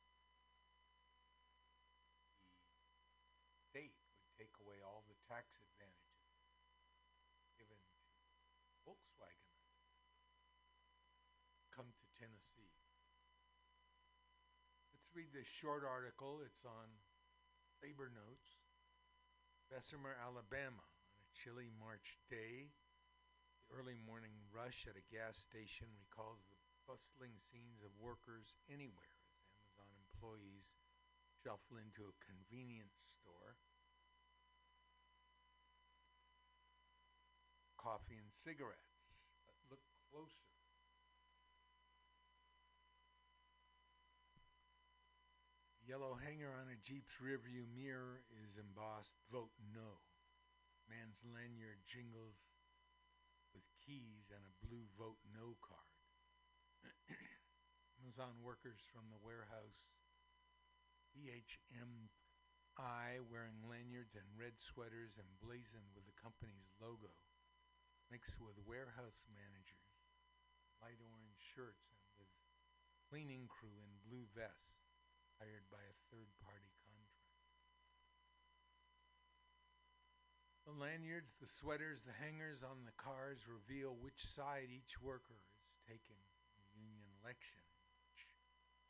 the state would take away all the tax advantages given to Volkswagen come to Tennessee. Let's read this short article. It's on Labor Notes. Bessemer, Alabama, on a chilly March day. Early morning rush at a gas station recalls the bustling scenes of workers anywhere as Amazon employees shuffle into a convenience store. Coffee and cigarettes. But look closer. Yellow hanger on a Jeep's rearview mirror is embossed Vote No. Man's lanyard jingles keys and a blue Vote No card. Amazon workers from the warehouse BHM1 wearing lanyards and red sweaters emblazoned with the company's logo, mixed with warehouse managers, light orange shirts, and with cleaning crew in blue vests hired by a third party contract. The lanyards, the sweaters, the hangers on the cars reveal which side each worker is taking in the union election.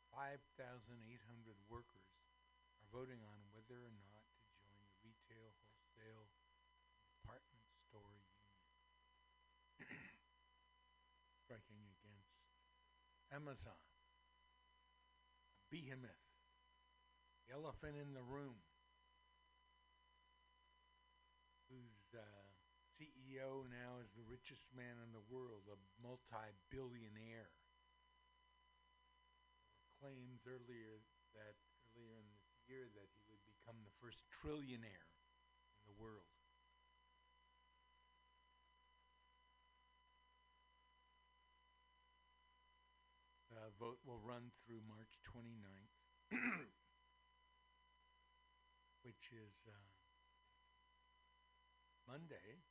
5,800 workers are voting on whether or not to join the retail, wholesale, department store union. Striking against Amazon, a behemoth the elephant in the room, whose uh, CEO now is the richest man in the world, a multi billionaire. Claims earlier that earlier in this year that he would become the first trillionaire in the world. The vote will run through March 29th. which is uh, Monday,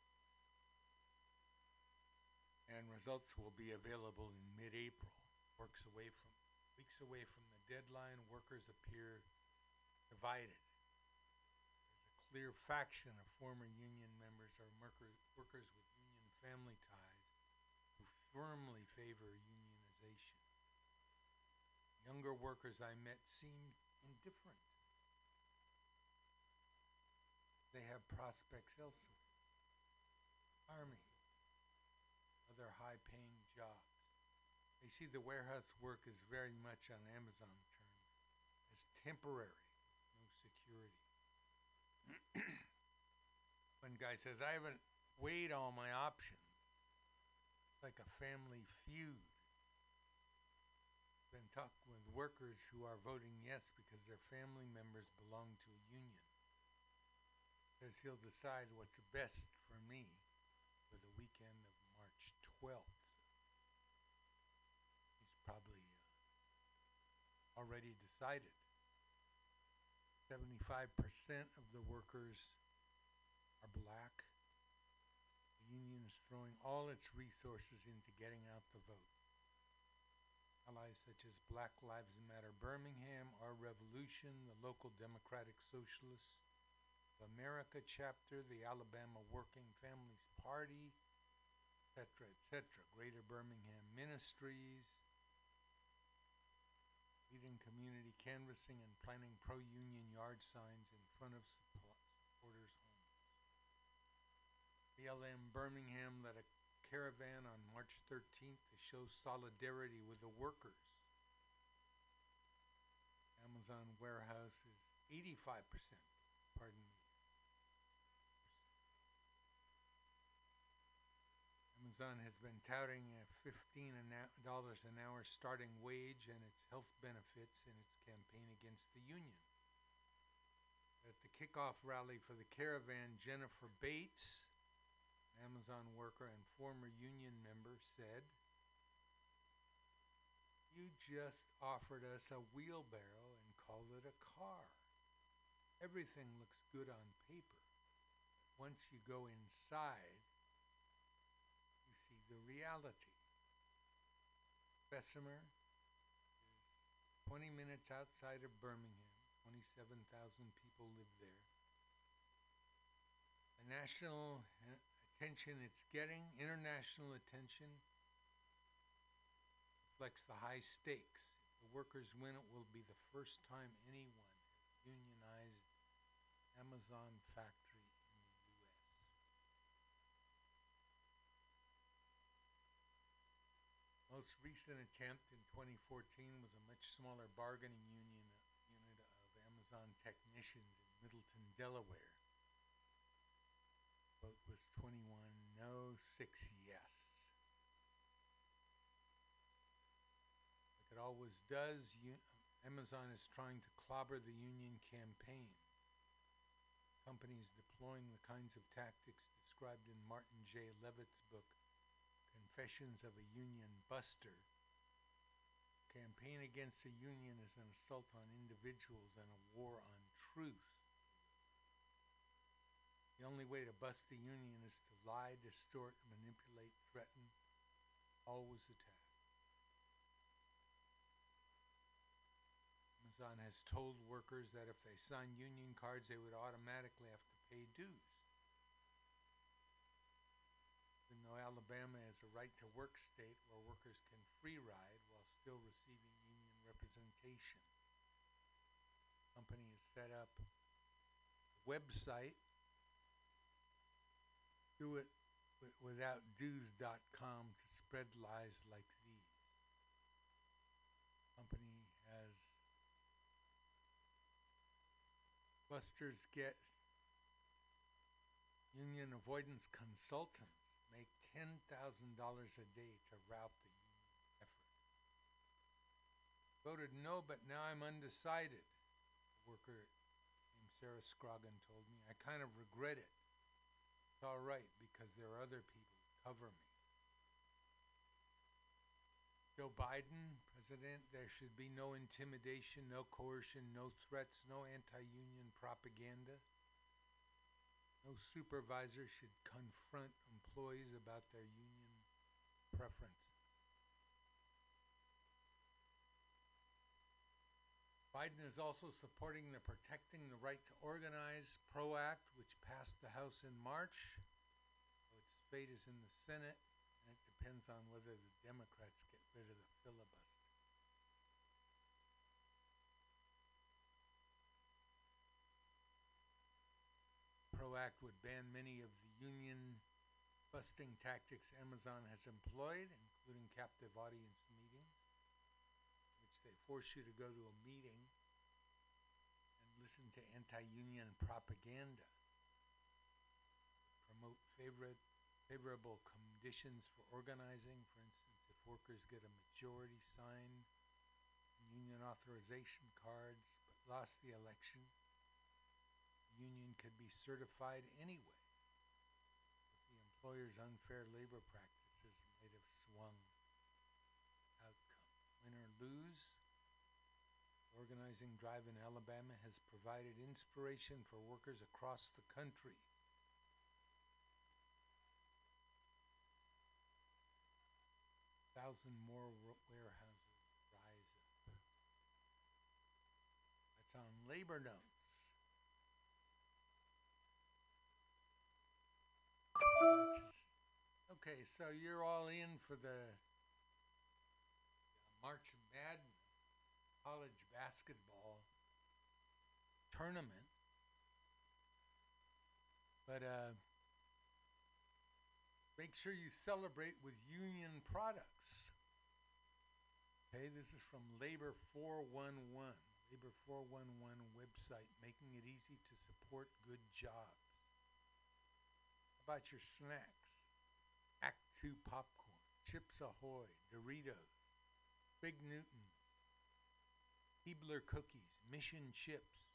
and results will be available in mid-April. Works away from weeks away from the deadline, workers appear divided. There's a clear faction of former union members or worker, workers with union family ties who firmly favor unionization. Younger workers I met seemed indifferent they have prospects elsewhere. Army, other high paying jobs. They see the warehouse work is very much on Amazon terms as temporary, no security. One guy says, I haven't weighed all my options. It's like a family feud. Been talking with workers who are voting yes because their family members belong to a union Because he'll decide what's best for me for the weekend of 12th. He's probably uh, already decided. 75% of the workers are black. The union is throwing all its resources into getting out the vote. Allies such as Black Lives Matter Birmingham, Our Revolution, the local Democratic Socialists America chapter, the Alabama Working Families Party, etc., etc., Greater Birmingham Ministries, leading community canvassing and planting pro-union yard signs in front of supporters' homes. BLM Birmingham led a caravan on March 13th to show solidarity with the workers. Amazon warehouse is 85%, pardon me. Amazon has been touting a $15 an hou- an hour starting wage and its health benefits in its campaign against the union. At the kickoff rally for the caravan, Jennifer Bates, Amazon worker and former union member, said, You just offered us a wheelbarrow and called it a car. Everything looks good on paper. Once you go inside, the reality. Bessemer is 20 minutes outside of Birmingham. 27,000 people live there. The national uh, attention it's getting, international attention, reflects the high stakes. If the workers win, it will be the first time anyone has unionized Amazon factory in the U.S. Most recent attempt in 2014 was a much smaller bargaining union uh, unit of Amazon technicians in Middletown, Delaware. Vote was 21 no, 6 yes. Like it always does, Amazon is trying to clobber the union campaign Companies deploying the kinds of tactics described in Martin J. Levitt's book, Confessions of a Union Buster. Campaign against the union is an assault on individuals and a war on truth. The only way to bust the union is to lie, distort, manipulate, threaten, always attack. Amazon has told workers that if they sign union cards, they would automatically have to pay dues. Alabama is a right to work state where workers can free ride while still receiving union representation. The Company has set up a website do it wi- without dues.com to spread lies like these. The Company has busters get union avoidance consultants make $10,000 a day to rout the union effort. Voted no, but now I'm undecided. A worker named Sarah Scroggin told me. I kind of regret it. It's all right because there are other people who cover me. Joe Biden, president, there should be no intimidation, no coercion, no threats, no anti union propaganda. No supervisor should confront employees about their union preferences. Biden is also supporting the Protecting the Right to Organize PRO Act, which passed the House in March. Its fate is in the Senate, and it depends on whether the Democrats get rid of the filibuster. PRO Act would ban many of the union busting tactics Amazon has employed, including captive audience meetings, which they force you to go to a meeting and listen to anti-union propaganda, promote favorite, favorable conditions for organizing. For instance, if workers get a majority sign union authorization cards but lost the election, union could be certified anyway. Employer's unfair labor practices might have swung outcome. Win or lose, organizing drive in Alabama has provided inspiration for workers across the country. Thousand more wa- warehouses rise up. That's on labor notes. Which is- Okay, so you're all in for the March Madness college basketball tournament. But uh, make sure you celebrate with union products. Okay, this is from Labor 411, Labor 411 website, making it easy to support good jobs. About your snacks? Act 2 popcorn, Chips Ahoy, Doritos, Fig Newtons, Keebler cookies, Mission chips,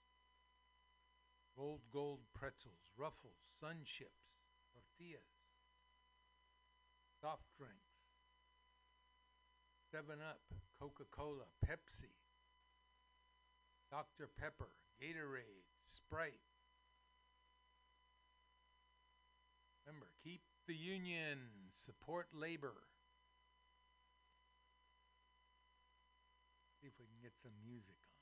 Rolled Gold pretzels, Ruffles, Sun chips, tortillas, soft drinks, 7 Up, Coca Cola, Pepsi, Dr. Pepper, Gatorade, Sprite. Remember, keep the union, support labor. See if we can get some music on.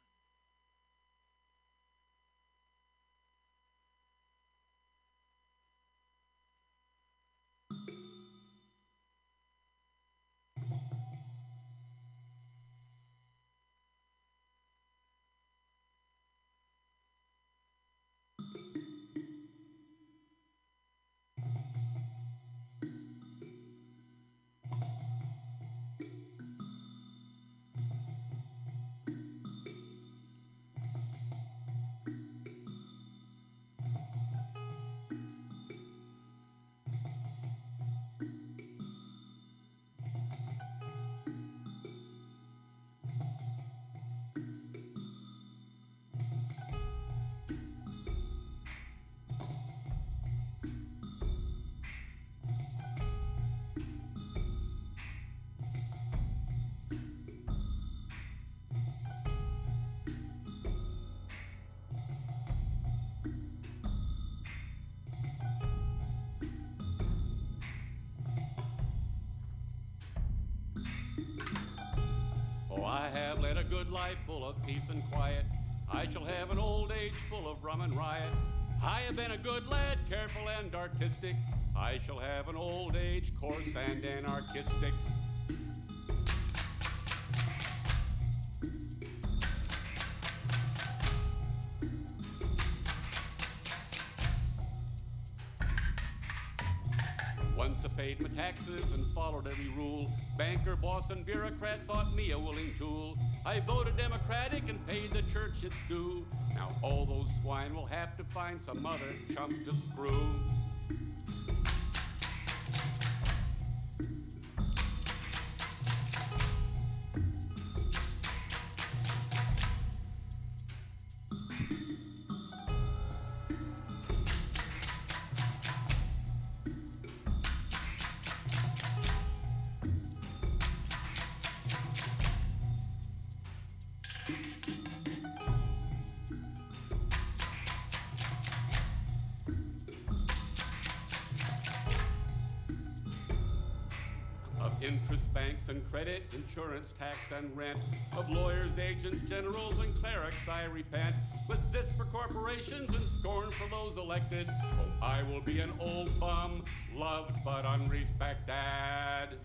A good life full of peace and quiet. I shall have an old age full of rum and riot. I have been a good lad, careful and artistic. I shall have an old age coarse and anarchistic. Once I paid my taxes and followed every rule. Banker, boss, and bureaucrat thought me a willing tool. I voted Democratic and paid the church its due. Now all those swine will have to find some other chump to screw. And rent, of lawyers, agents, generals, and clerics I repent. With this for corporations and scorn for those elected, oh, I will be an old bum, loved but unrespected.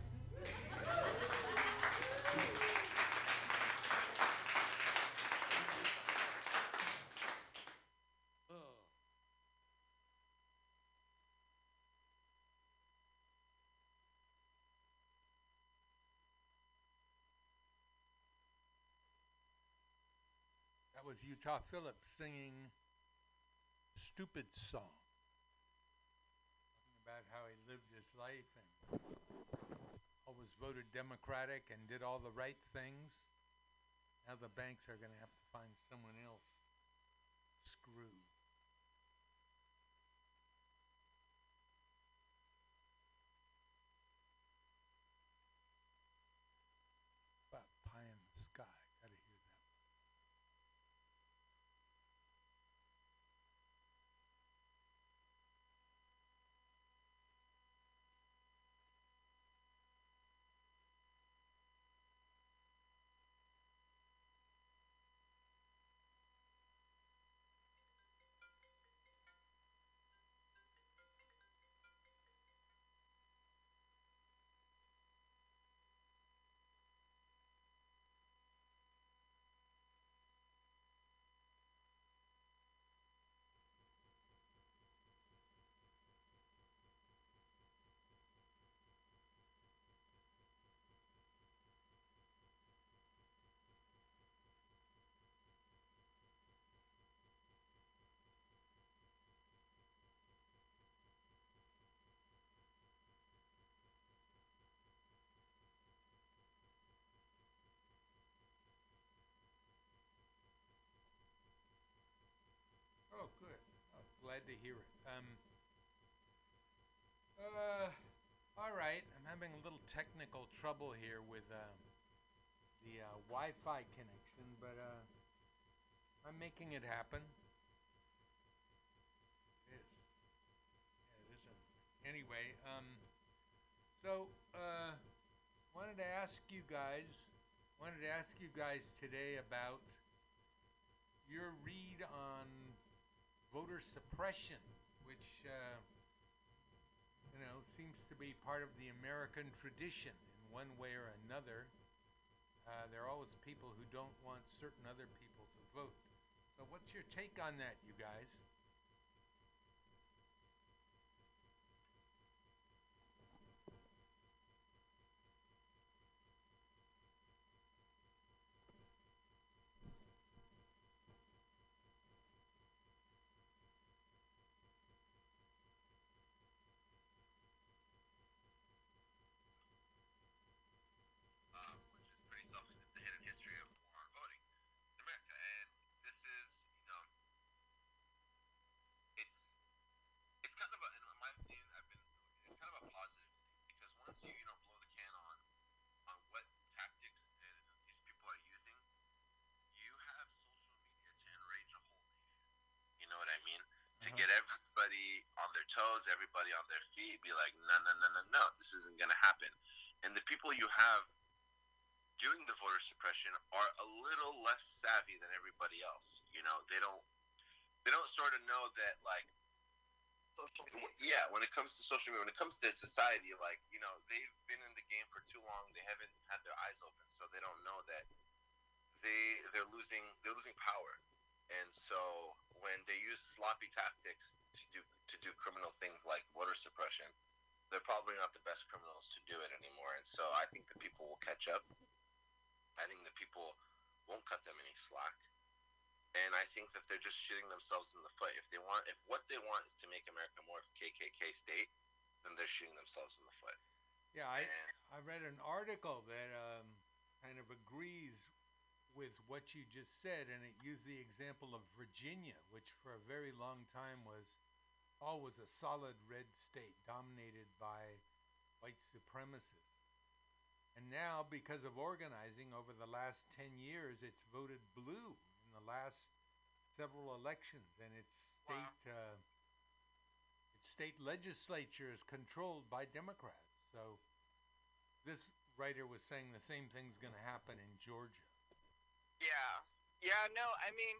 Was Utah Phillips singing Stupid Song. Talking about how he lived his life and always voted Democratic and did all the right things. Now the banks are going to have to find someone else screw. Glad to hear it. Um, uh, all right. I'm having a little technical trouble here with uh, the uh, Wi-Fi connection, but uh, I'm making it happen. It is. Yeah, it isn't. Anyway, um, so uh, wanted to ask you guys, wanted to ask you guys today about your read on voter suppression, which uh, you know seems to be part of the American tradition in one way or another. Uh, there are always people who don't want certain other people to vote. So, what's your take on that, you guys? um, which is pretty selfish. It's the hidden history of foreign voting in America, and this is, you know, it's it's kind of a, in my opinion, I've been, it's kind of a positive thing because once you, know, blow the can on on what tactics and these people are using, you have social media to enrage a whole nation. You know what I mean? To Uh-huh. get everybody on their toes, everybody on their feet, be like, no, no, no, no, no, this isn't gonna happen. And the people you have doing the voter suppression are a little less savvy than everybody else. You know, they don't they don't sort of know that like social media. Yeah, when it comes to social media, when it comes to society, like you know, they've been in the game for too long. They haven't had their eyes open, so they don't know that they they're losing they're losing power. And so when they use sloppy tactics to do to do criminal things like voter suppression, they're probably not the best criminals to do it anymore. And so I think the people will catch up. I think the people won't cut them any slack. And I think that they're just shooting themselves in the foot. If they want, if what they want is to make America more of a KKK state, then they're shooting themselves in the foot. Yeah, I I read an article that um, kind of agrees with what you just said, and it used the example of Virginia, which for a very long time was always a solid red state dominated by white supremacists. And now, because of organizing over the last 10 years, it's voted blue in the last several elections, and its state uh, its state legislature is controlled by Democrats. So, this writer was saying the same thing's going to happen in Georgia. Yeah. Yeah, no, I mean,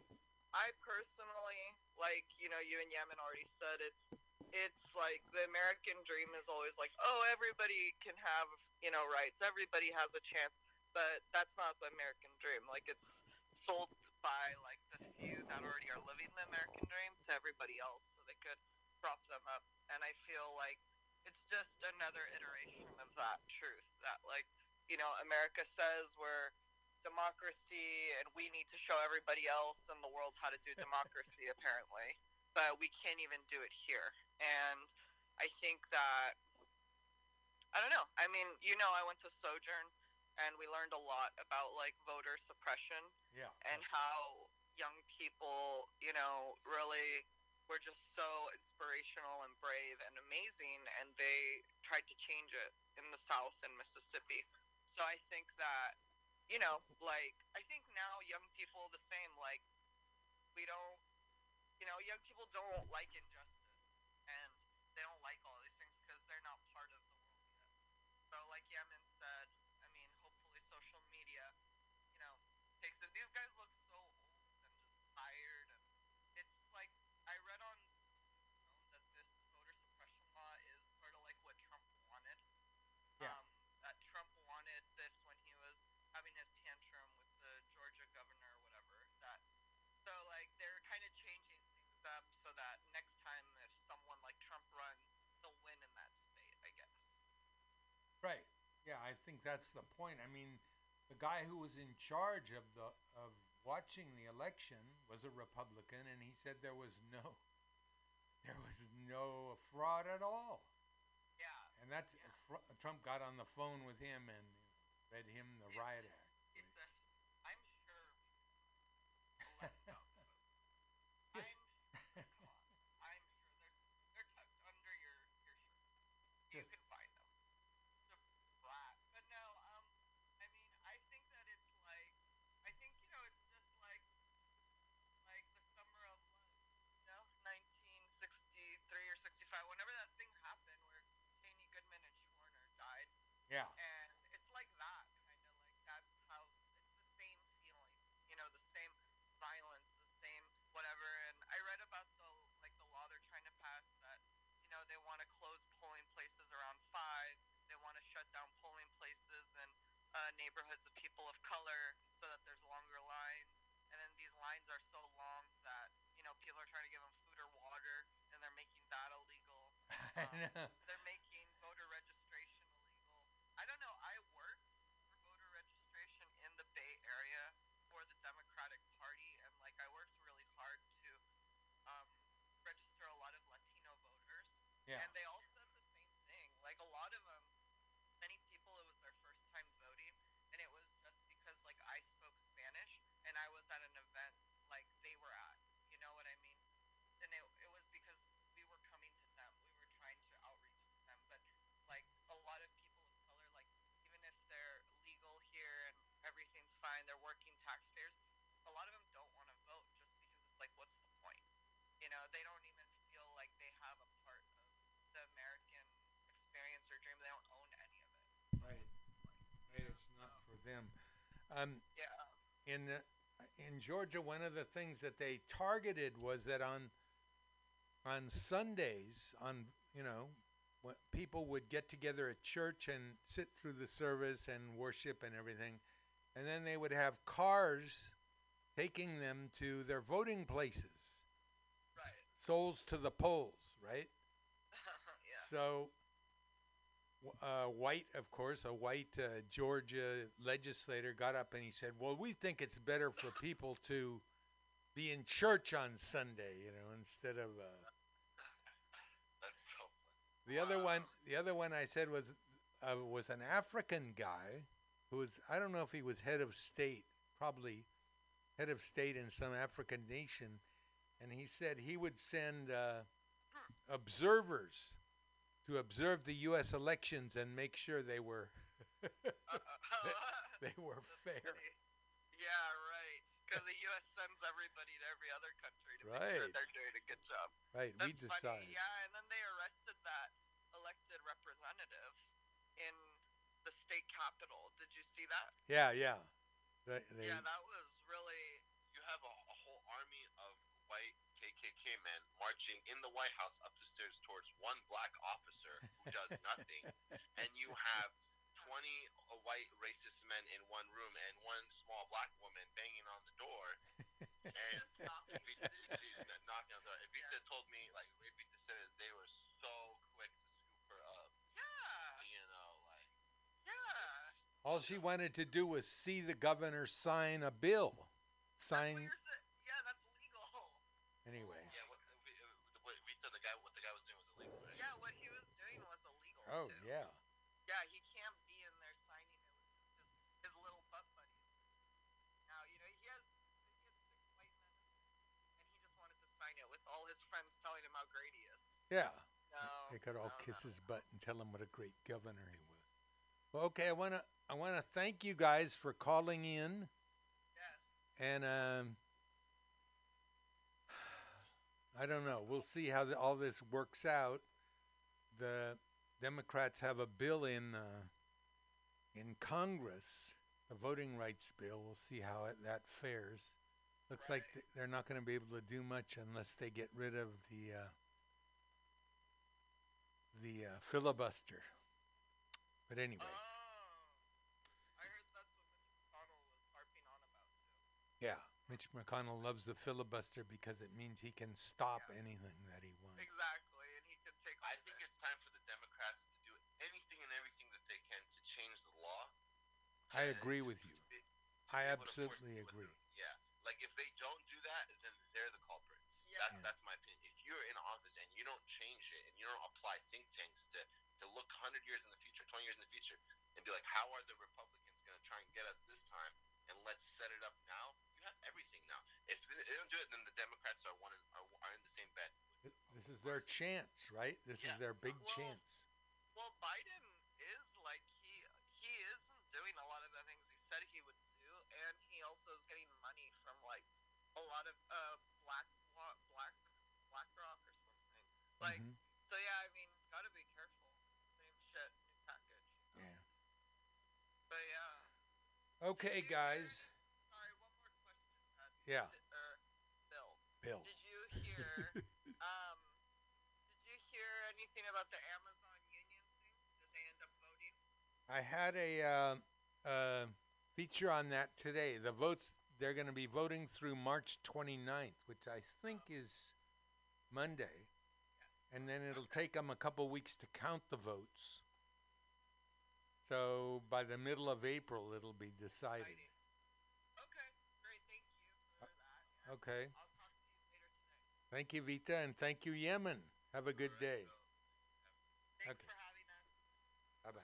I personally, like, you know, you and Yemen already said it's it's like the American dream is always like, oh, everybody can have, you know, rights. Everybody has a chance, but that's not the American dream. Like it's sold by like the few that already are living the American dream to everybody else so they could prop them up. And I feel like it's just another iteration of that truth that like, you know, America says we're democracy and we need to show everybody else in the world how to do democracy apparently. But we can't even do it here. And i think that i don't know. I mean you know i went to sojourn and we learned a lot about like voter suppression Yeah. and how young people you know really were just so inspirational and brave and amazing and they tried to change it in the south and mississippi so i think that you know, like I think now young people the same. Like we don't, you know, young people don't like injustice, and they don't like all these things because they're not part of the world yet. So, like Yemen said, I mean, hopefully social media, you know, takes it. These guys look so old and just tired, and it's like I read on you know, that this voter suppression law is sort of like what Trump wanted. Yeah. Um, that Trump wanted this when he was having his tantrum with the Georgia governor or whatever. That so like they're kind of changing things up so that next time if someone like Trump runs, they'll win in that state. I guess. Right. Yeah, I think that's the point. I mean, the guy who was in charge of the of watching the election was a Republican, and he said there was no there was no fraud at all. Yeah. And that's fr- Trump got on the phone with him and read him the riot act. He says, "I'm sure." I'm, I'm Yeah. And it's like that, kind of like that's how it's the same feeling, you know, the same violence, the same whatever. And I read about the like the law they're trying to pass that, you know, they want to close polling places around five. They want to shut down polling places in uh, neighborhoods of people of color so that there's longer lines. And then these lines are so long that you know people are trying to give them food or water, and they're making that illegal. I know. They're making voter registration illegal. I don't know. I worked for voter registration in the Bay Area for the Democratic Party, and like I worked really hard to um, register a lot of Latino voters. Yeah. And they all said the same thing. Like a lot of them, many people, it was their first time voting, and it was just because like I spoke Spanish and I was at an event like they were at. You know what I mean? And it, it was because we were coming to them. We were trying to outreach to them. But like a lot of people of color, like even if they're legal here and everything's fine, they're working taxpayers. A lot of them don't want to vote just because it's like, what's the point? You know, they don't even feel like they have a part of the American experience or dream. They don't own any of it. Right. Right. It's not for them. Um, Yeah. in uh, in Georgia, one of the things that they targeted was that on on Sundays, on you know, when people would get together at church and sit through the service and worship and everything, and then they would have cars taking them to their voting places. Souls to the polls, right? yeah. So, uh, White, of course, a white uh, Georgia legislator got up and he said, "Well, we think it's better for people to be in church on Sunday, you know, instead of." Uh, That's so the other one, the other one I said was uh, was an African guy who was I don't know if he was head of state, probably head of state in some African nation, and he said he would send uh, observers to observe the U.S. elections and make sure they were they were fair. Yeah, right. Because the U.S. sends everybody to every other country to make sure they're doing a good job. Right, we That's decide. funny. Yeah, and then they arrested that elected representative in the state capitol. Did you see that? Yeah, yeah. They, they, yeah, that was really. You have a, a whole army of white KKK men marching in the White House up the stairs towards one black officer who does nothing, and you have 20 uh, white racist men in one room and one small black woman banging on the door. And Evita, she's knocking on the door. Evita told me, like, Evita said, is they were so quick to scoop her up. Yeah. You know, like, Yeah. all she wanted to do was see the governor sign a bill. Sign Yeah, that's legal. anyway. yeah, what, we- uh, the- what Evita, the guy, what the guy was doing was illegal, right? Yeah, what he was doing was illegal. Oh too. yeah. Yeah, he can't be in there signing it with his, his little butt buddies. Now, you know, he has, he has six white men, and he just wanted to sign it with all his friends telling him how great he is. Yeah. No, They could all no, kiss no, his butt and tell him what a great governor he was. Well, okay, I wanna I wanna thank you guys for calling in. Yes. And um, I don't know. We'll see how the, all this works out. The Democrats have a bill in uh, in Congress, a voting rights bill. We'll see how it, that fares. Looks like th- they're not going to be able to do much unless they get rid of the uh, the uh, filibuster. But anyway, I heard that's what Mitch McConnell was harping on about. yeah, Mitch McConnell loves the filibuster because it means he can stop anything that he wants. Exactly, and he could take. I think it's time for the Democrats to do anything and everything that they can to change the law. I agree with you. be- I be to force absolutely people to- agree. Yeah, like if they don't do that, then they're the culprits. That's that's my opinion. If you're in office and you don't change it and you don't apply think tanks to to look 100 years in the future, 20 years in the future, and be like, how are the Republicans going to try and get us this time? And let's set it up now. You have everything now. If they they don't do it, then the Democrats are one in, are, are in the same bed. This is their chance, right? This is their big chance. Well, Biden Like Mhm. so, yeah. I mean, gotta be careful. Same shit, new package. Yeah. But yeah. Okay, guys. Sorry, one more question. Uh, Yeah. d- uh, Bill. Bill. Did you hear? um, did you hear anything about the Amazon union thing? Did they end up voting? I had a uh, uh, feature on that today. The votes, they're going to be voting through March 29th, which I think is Monday. And then it'll take them a couple weeks to count the votes. So by the middle of April, it'll be decided. Okay, great. Thank you for that. Okay. I'll talk to you later today. Thank you, Vita, and thank you, Yemen. Have a good day. Thanks Okay. for having us. Bye bye.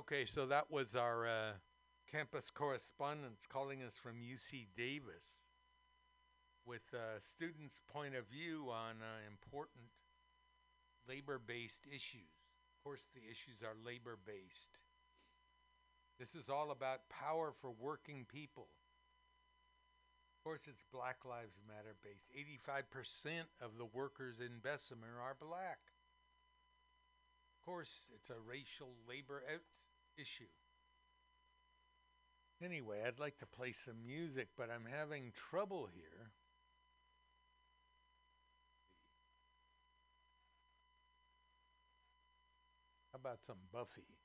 Okay, so that was our uh, campus correspondent calling us from UC Davis with a students' point of view on uh, important labor based issues. Of course, the issues are labor based. This is all about power for working people. Of course, it's Black Lives Matter based. 85% of the workers in Bessemer are black. Of course, it's a racial labor issue. Anyway, I'd like to play some music, but I'm having trouble here. About some Buffy?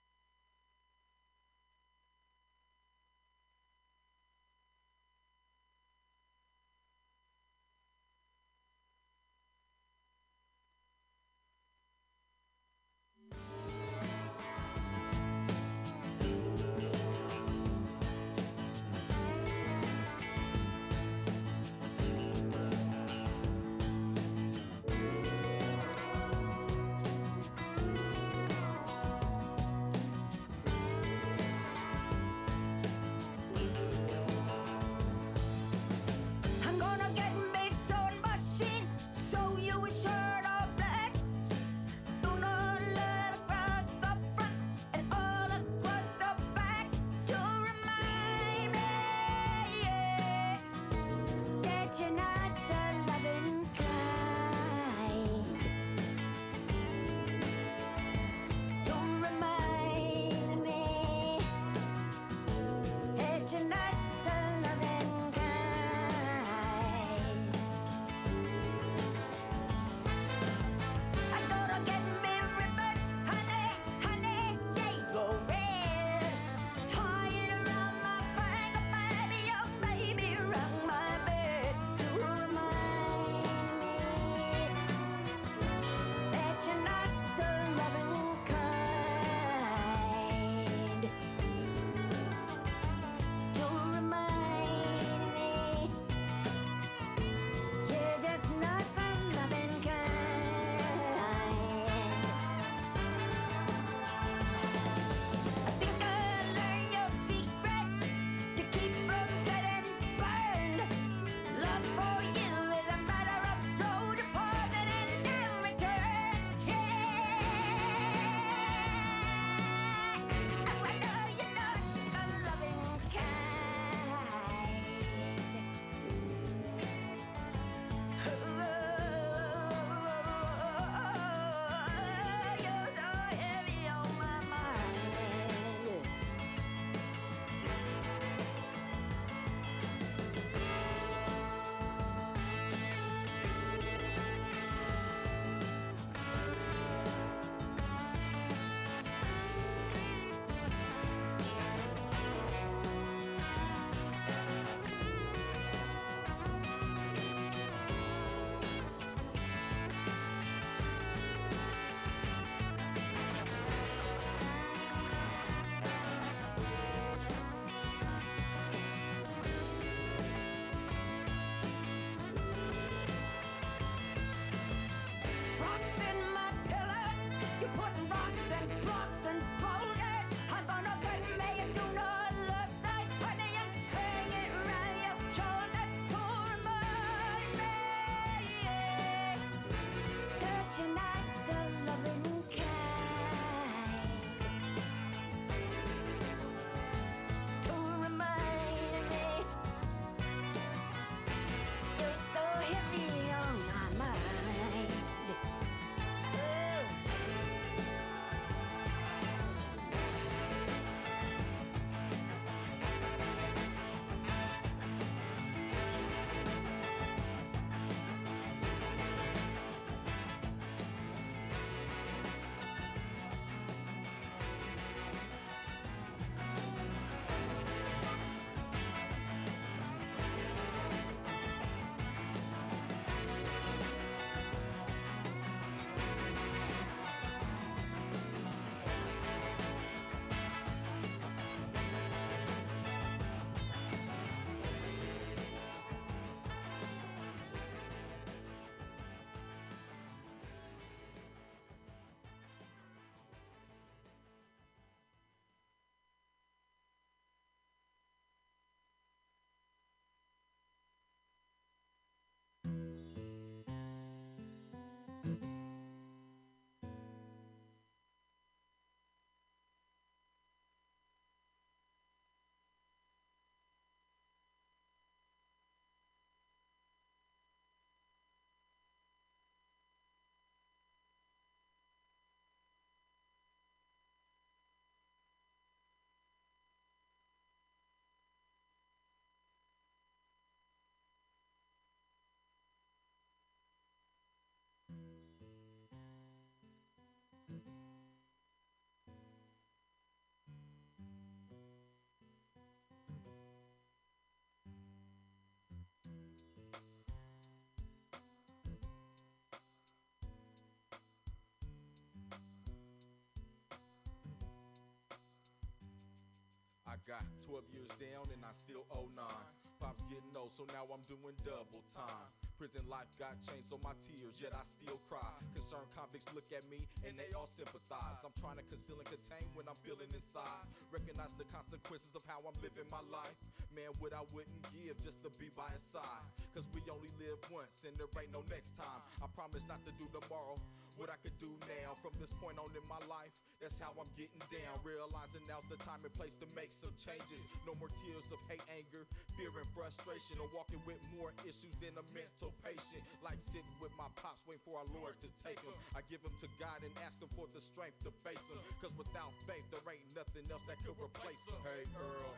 Got 12 years down and I still owe nine. Pops getting old, so now I'm doing double time. Prison life got changed, so my tears, yet I still cry. Concerned convicts look at me and they all sympathize. I'm trying to conceal and contain when I'm feeling inside. Recognize the consequences of how I'm living my life. Man, what I wouldn't give just to be by his side. Cause we only live once and there ain't no next time. I promise not to do tomorrow what I could do now. From this point on in my life, that's how I'm getting down. Realizing now's the time and place to make some changes. No more tears of hate, anger, fear, and frustration. Or walking with more issues than a mental patient. Like sitting with my pops, waiting for our Lord to take him. I give him to God and ask him for the strength to face him. Cause without faith, there ain't nothing else that could replace him. Hey, Earl.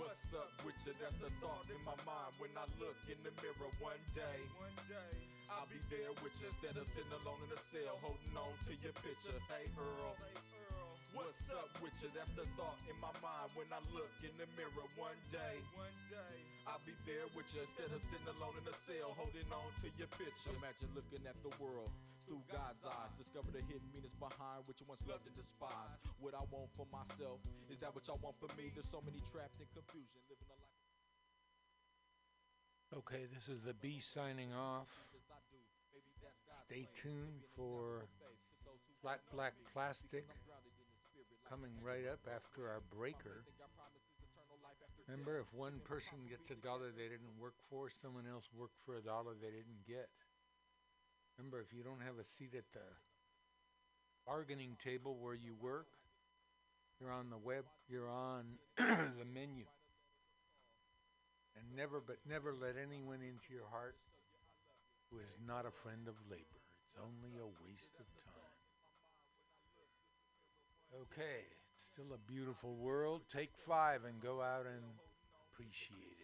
What's up with you? That's the thought in my mind when I look in the mirror one day. I'll be there with you instead of sitting alone in a cell holding on to your picture. Hey Earl, what's up with you? That's the thought in my mind when I look in the mirror one day. one day, I'll be there with you instead of sitting alone in a cell holding on to your picture. Imagine looking at the world through God's eyes. Discover the hidden meanings behind what you once loved and despised. What I want for myself, is that what y'all want for me? There's so many trapped in confusion, living a life. Okay, this is the B signing off. Stay tuned for Flat Black Plastic coming right up after our breaker. Remember, if one person gets a dollar they didn't work for, someone else worked for a dollar they didn't get. Remember, if you don't have a seat at the bargaining table where you work, you're on the web, you're on the menu. And never, but never let anyone into your heart who is not a friend of labor. It's only a waste of time. Okay, it's still a beautiful world. Take five and go out and appreciate it.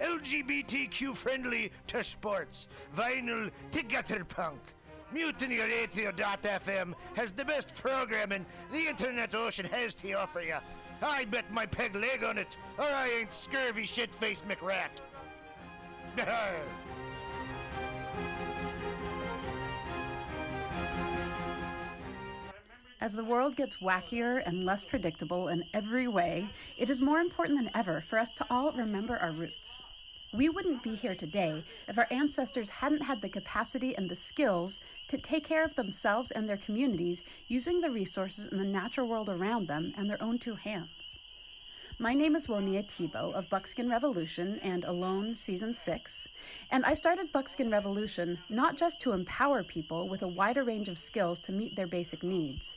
LGBTQ friendly to sports, vinyl to gutter punk. MutinyRadio.fm has the best programming the internet ocean has to offer you. I bet my peg leg on it, or I ain't scurvy shit faced McRat. As the world gets wackier and less predictable in every way, it is more important than ever for us to all remember our roots. We wouldn't be here today if our ancestors hadn't had the capacity and the skills to take care of themselves and their communities using the resources in the natural world around them and their own two hands. My name is Woniya Thibeault of Buckskin Revolution and Alone Season 6, and I started Buckskin Revolution not just to empower people with a wider range of skills to meet their basic needs,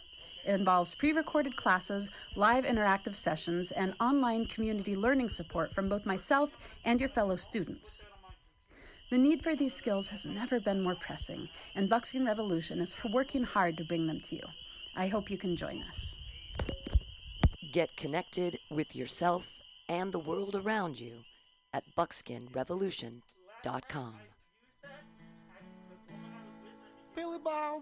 It involves pre recorded classes, live interactive sessions, and online community learning support from both myself and your fellow students. The need for these skills has never been more pressing, and Buckskin Revolution is working hard to bring them to you. I hope you can join us. Get connected with yourself and the world around you at buckskinrevolution.com. Billy Bob,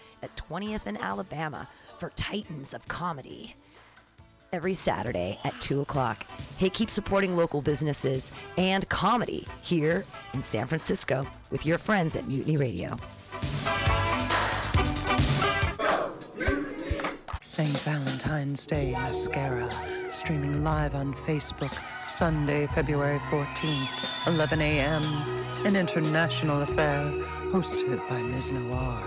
at 20th and Alabama for Titans of Comedy. Every Saturday at 2 o'clock. Hey, keep supporting local businesses and comedy here in San Francisco with your friends at Mutiny Radio. St. Valentine's Day Mascara, streaming live on Facebook, Sunday, February 14th, 11 a.m. An international affair hosted by Ms. Noir.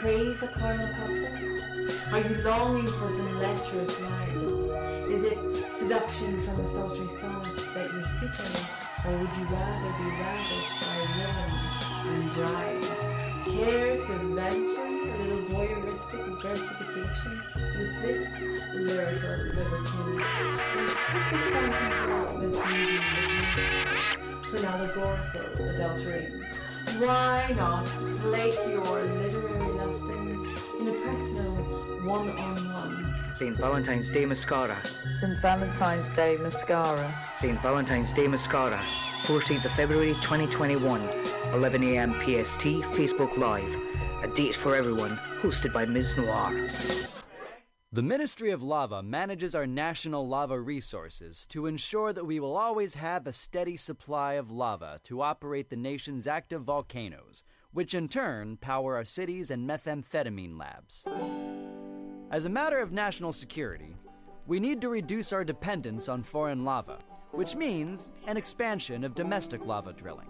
Crave a caramel cupcake? Are you longing for some lecherous wines? Is it seduction from a sultry song that you're seeking? Or would you rather be ravished by rhythm and drive? Care to venture a little voyeuristic versification with this lyrical libertine? Fountain thoughts between you an allegorical adultery. Why not slake your literary a personal one-on-one? St. Valentine's Day Mascara. St. Valentine's Day Mascara. St. Valentine's Day Mascara. 14th of February 2021. 11 a.m. PST, Facebook Live. A date for everyone, hosted by Ms. Noir. The Ministry of Lava manages our national lava resources to ensure that we will always have a steady supply of lava to operate the nation's active volcanoes, which in turn power our cities and methamphetamine labs. As a matter of national security, we need to reduce our dependence on foreign lava, which means an expansion of domestic lava drilling.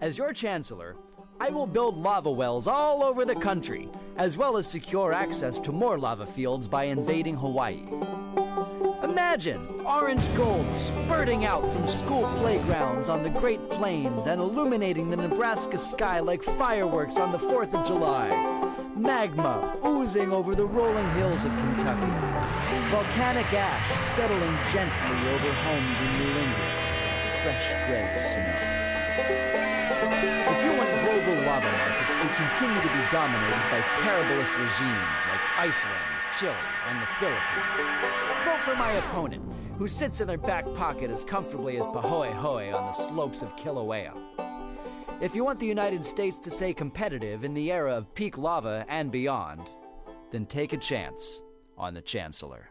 As your Chancellor, I will build lava wells all over the country, as well as secure access to more lava fields by invading Hawaii. Imagine orange gold spurting out from school playgrounds on the Great Plains and illuminating the Nebraska sky like fireworks on the 4th of July. Magma oozing over the rolling hills of Kentucky. Volcanic ash settling gently over homes in New England. Fresh gray snow. If you want global lava markets to continue to be dominated by terriblest regimes like Iceland, Chile and the Philippines. Vote for my opponent, who sits in their back pocket as comfortably as Pahoehoe on the slopes of Kilauea. If you want the United States to stay competitive in the era of peak lava and beyond, then take a chance on the Chancellor.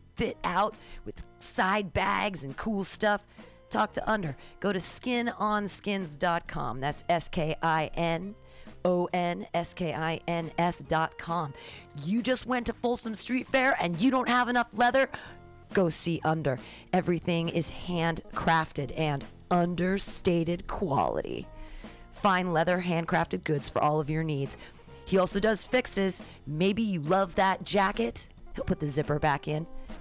fit out with side bags and cool stuff? Talk to Under. Go to skinonskins.com. That's S K I N O N S K I N S.com. You just went to Folsom Street Fair and you don't have enough leather? Go see Under. Everything is handcrafted and understated quality. Fine leather, handcrafted goods for all of your needs. He also does fixes. Maybe you love that jacket. He'll put the zipper back in.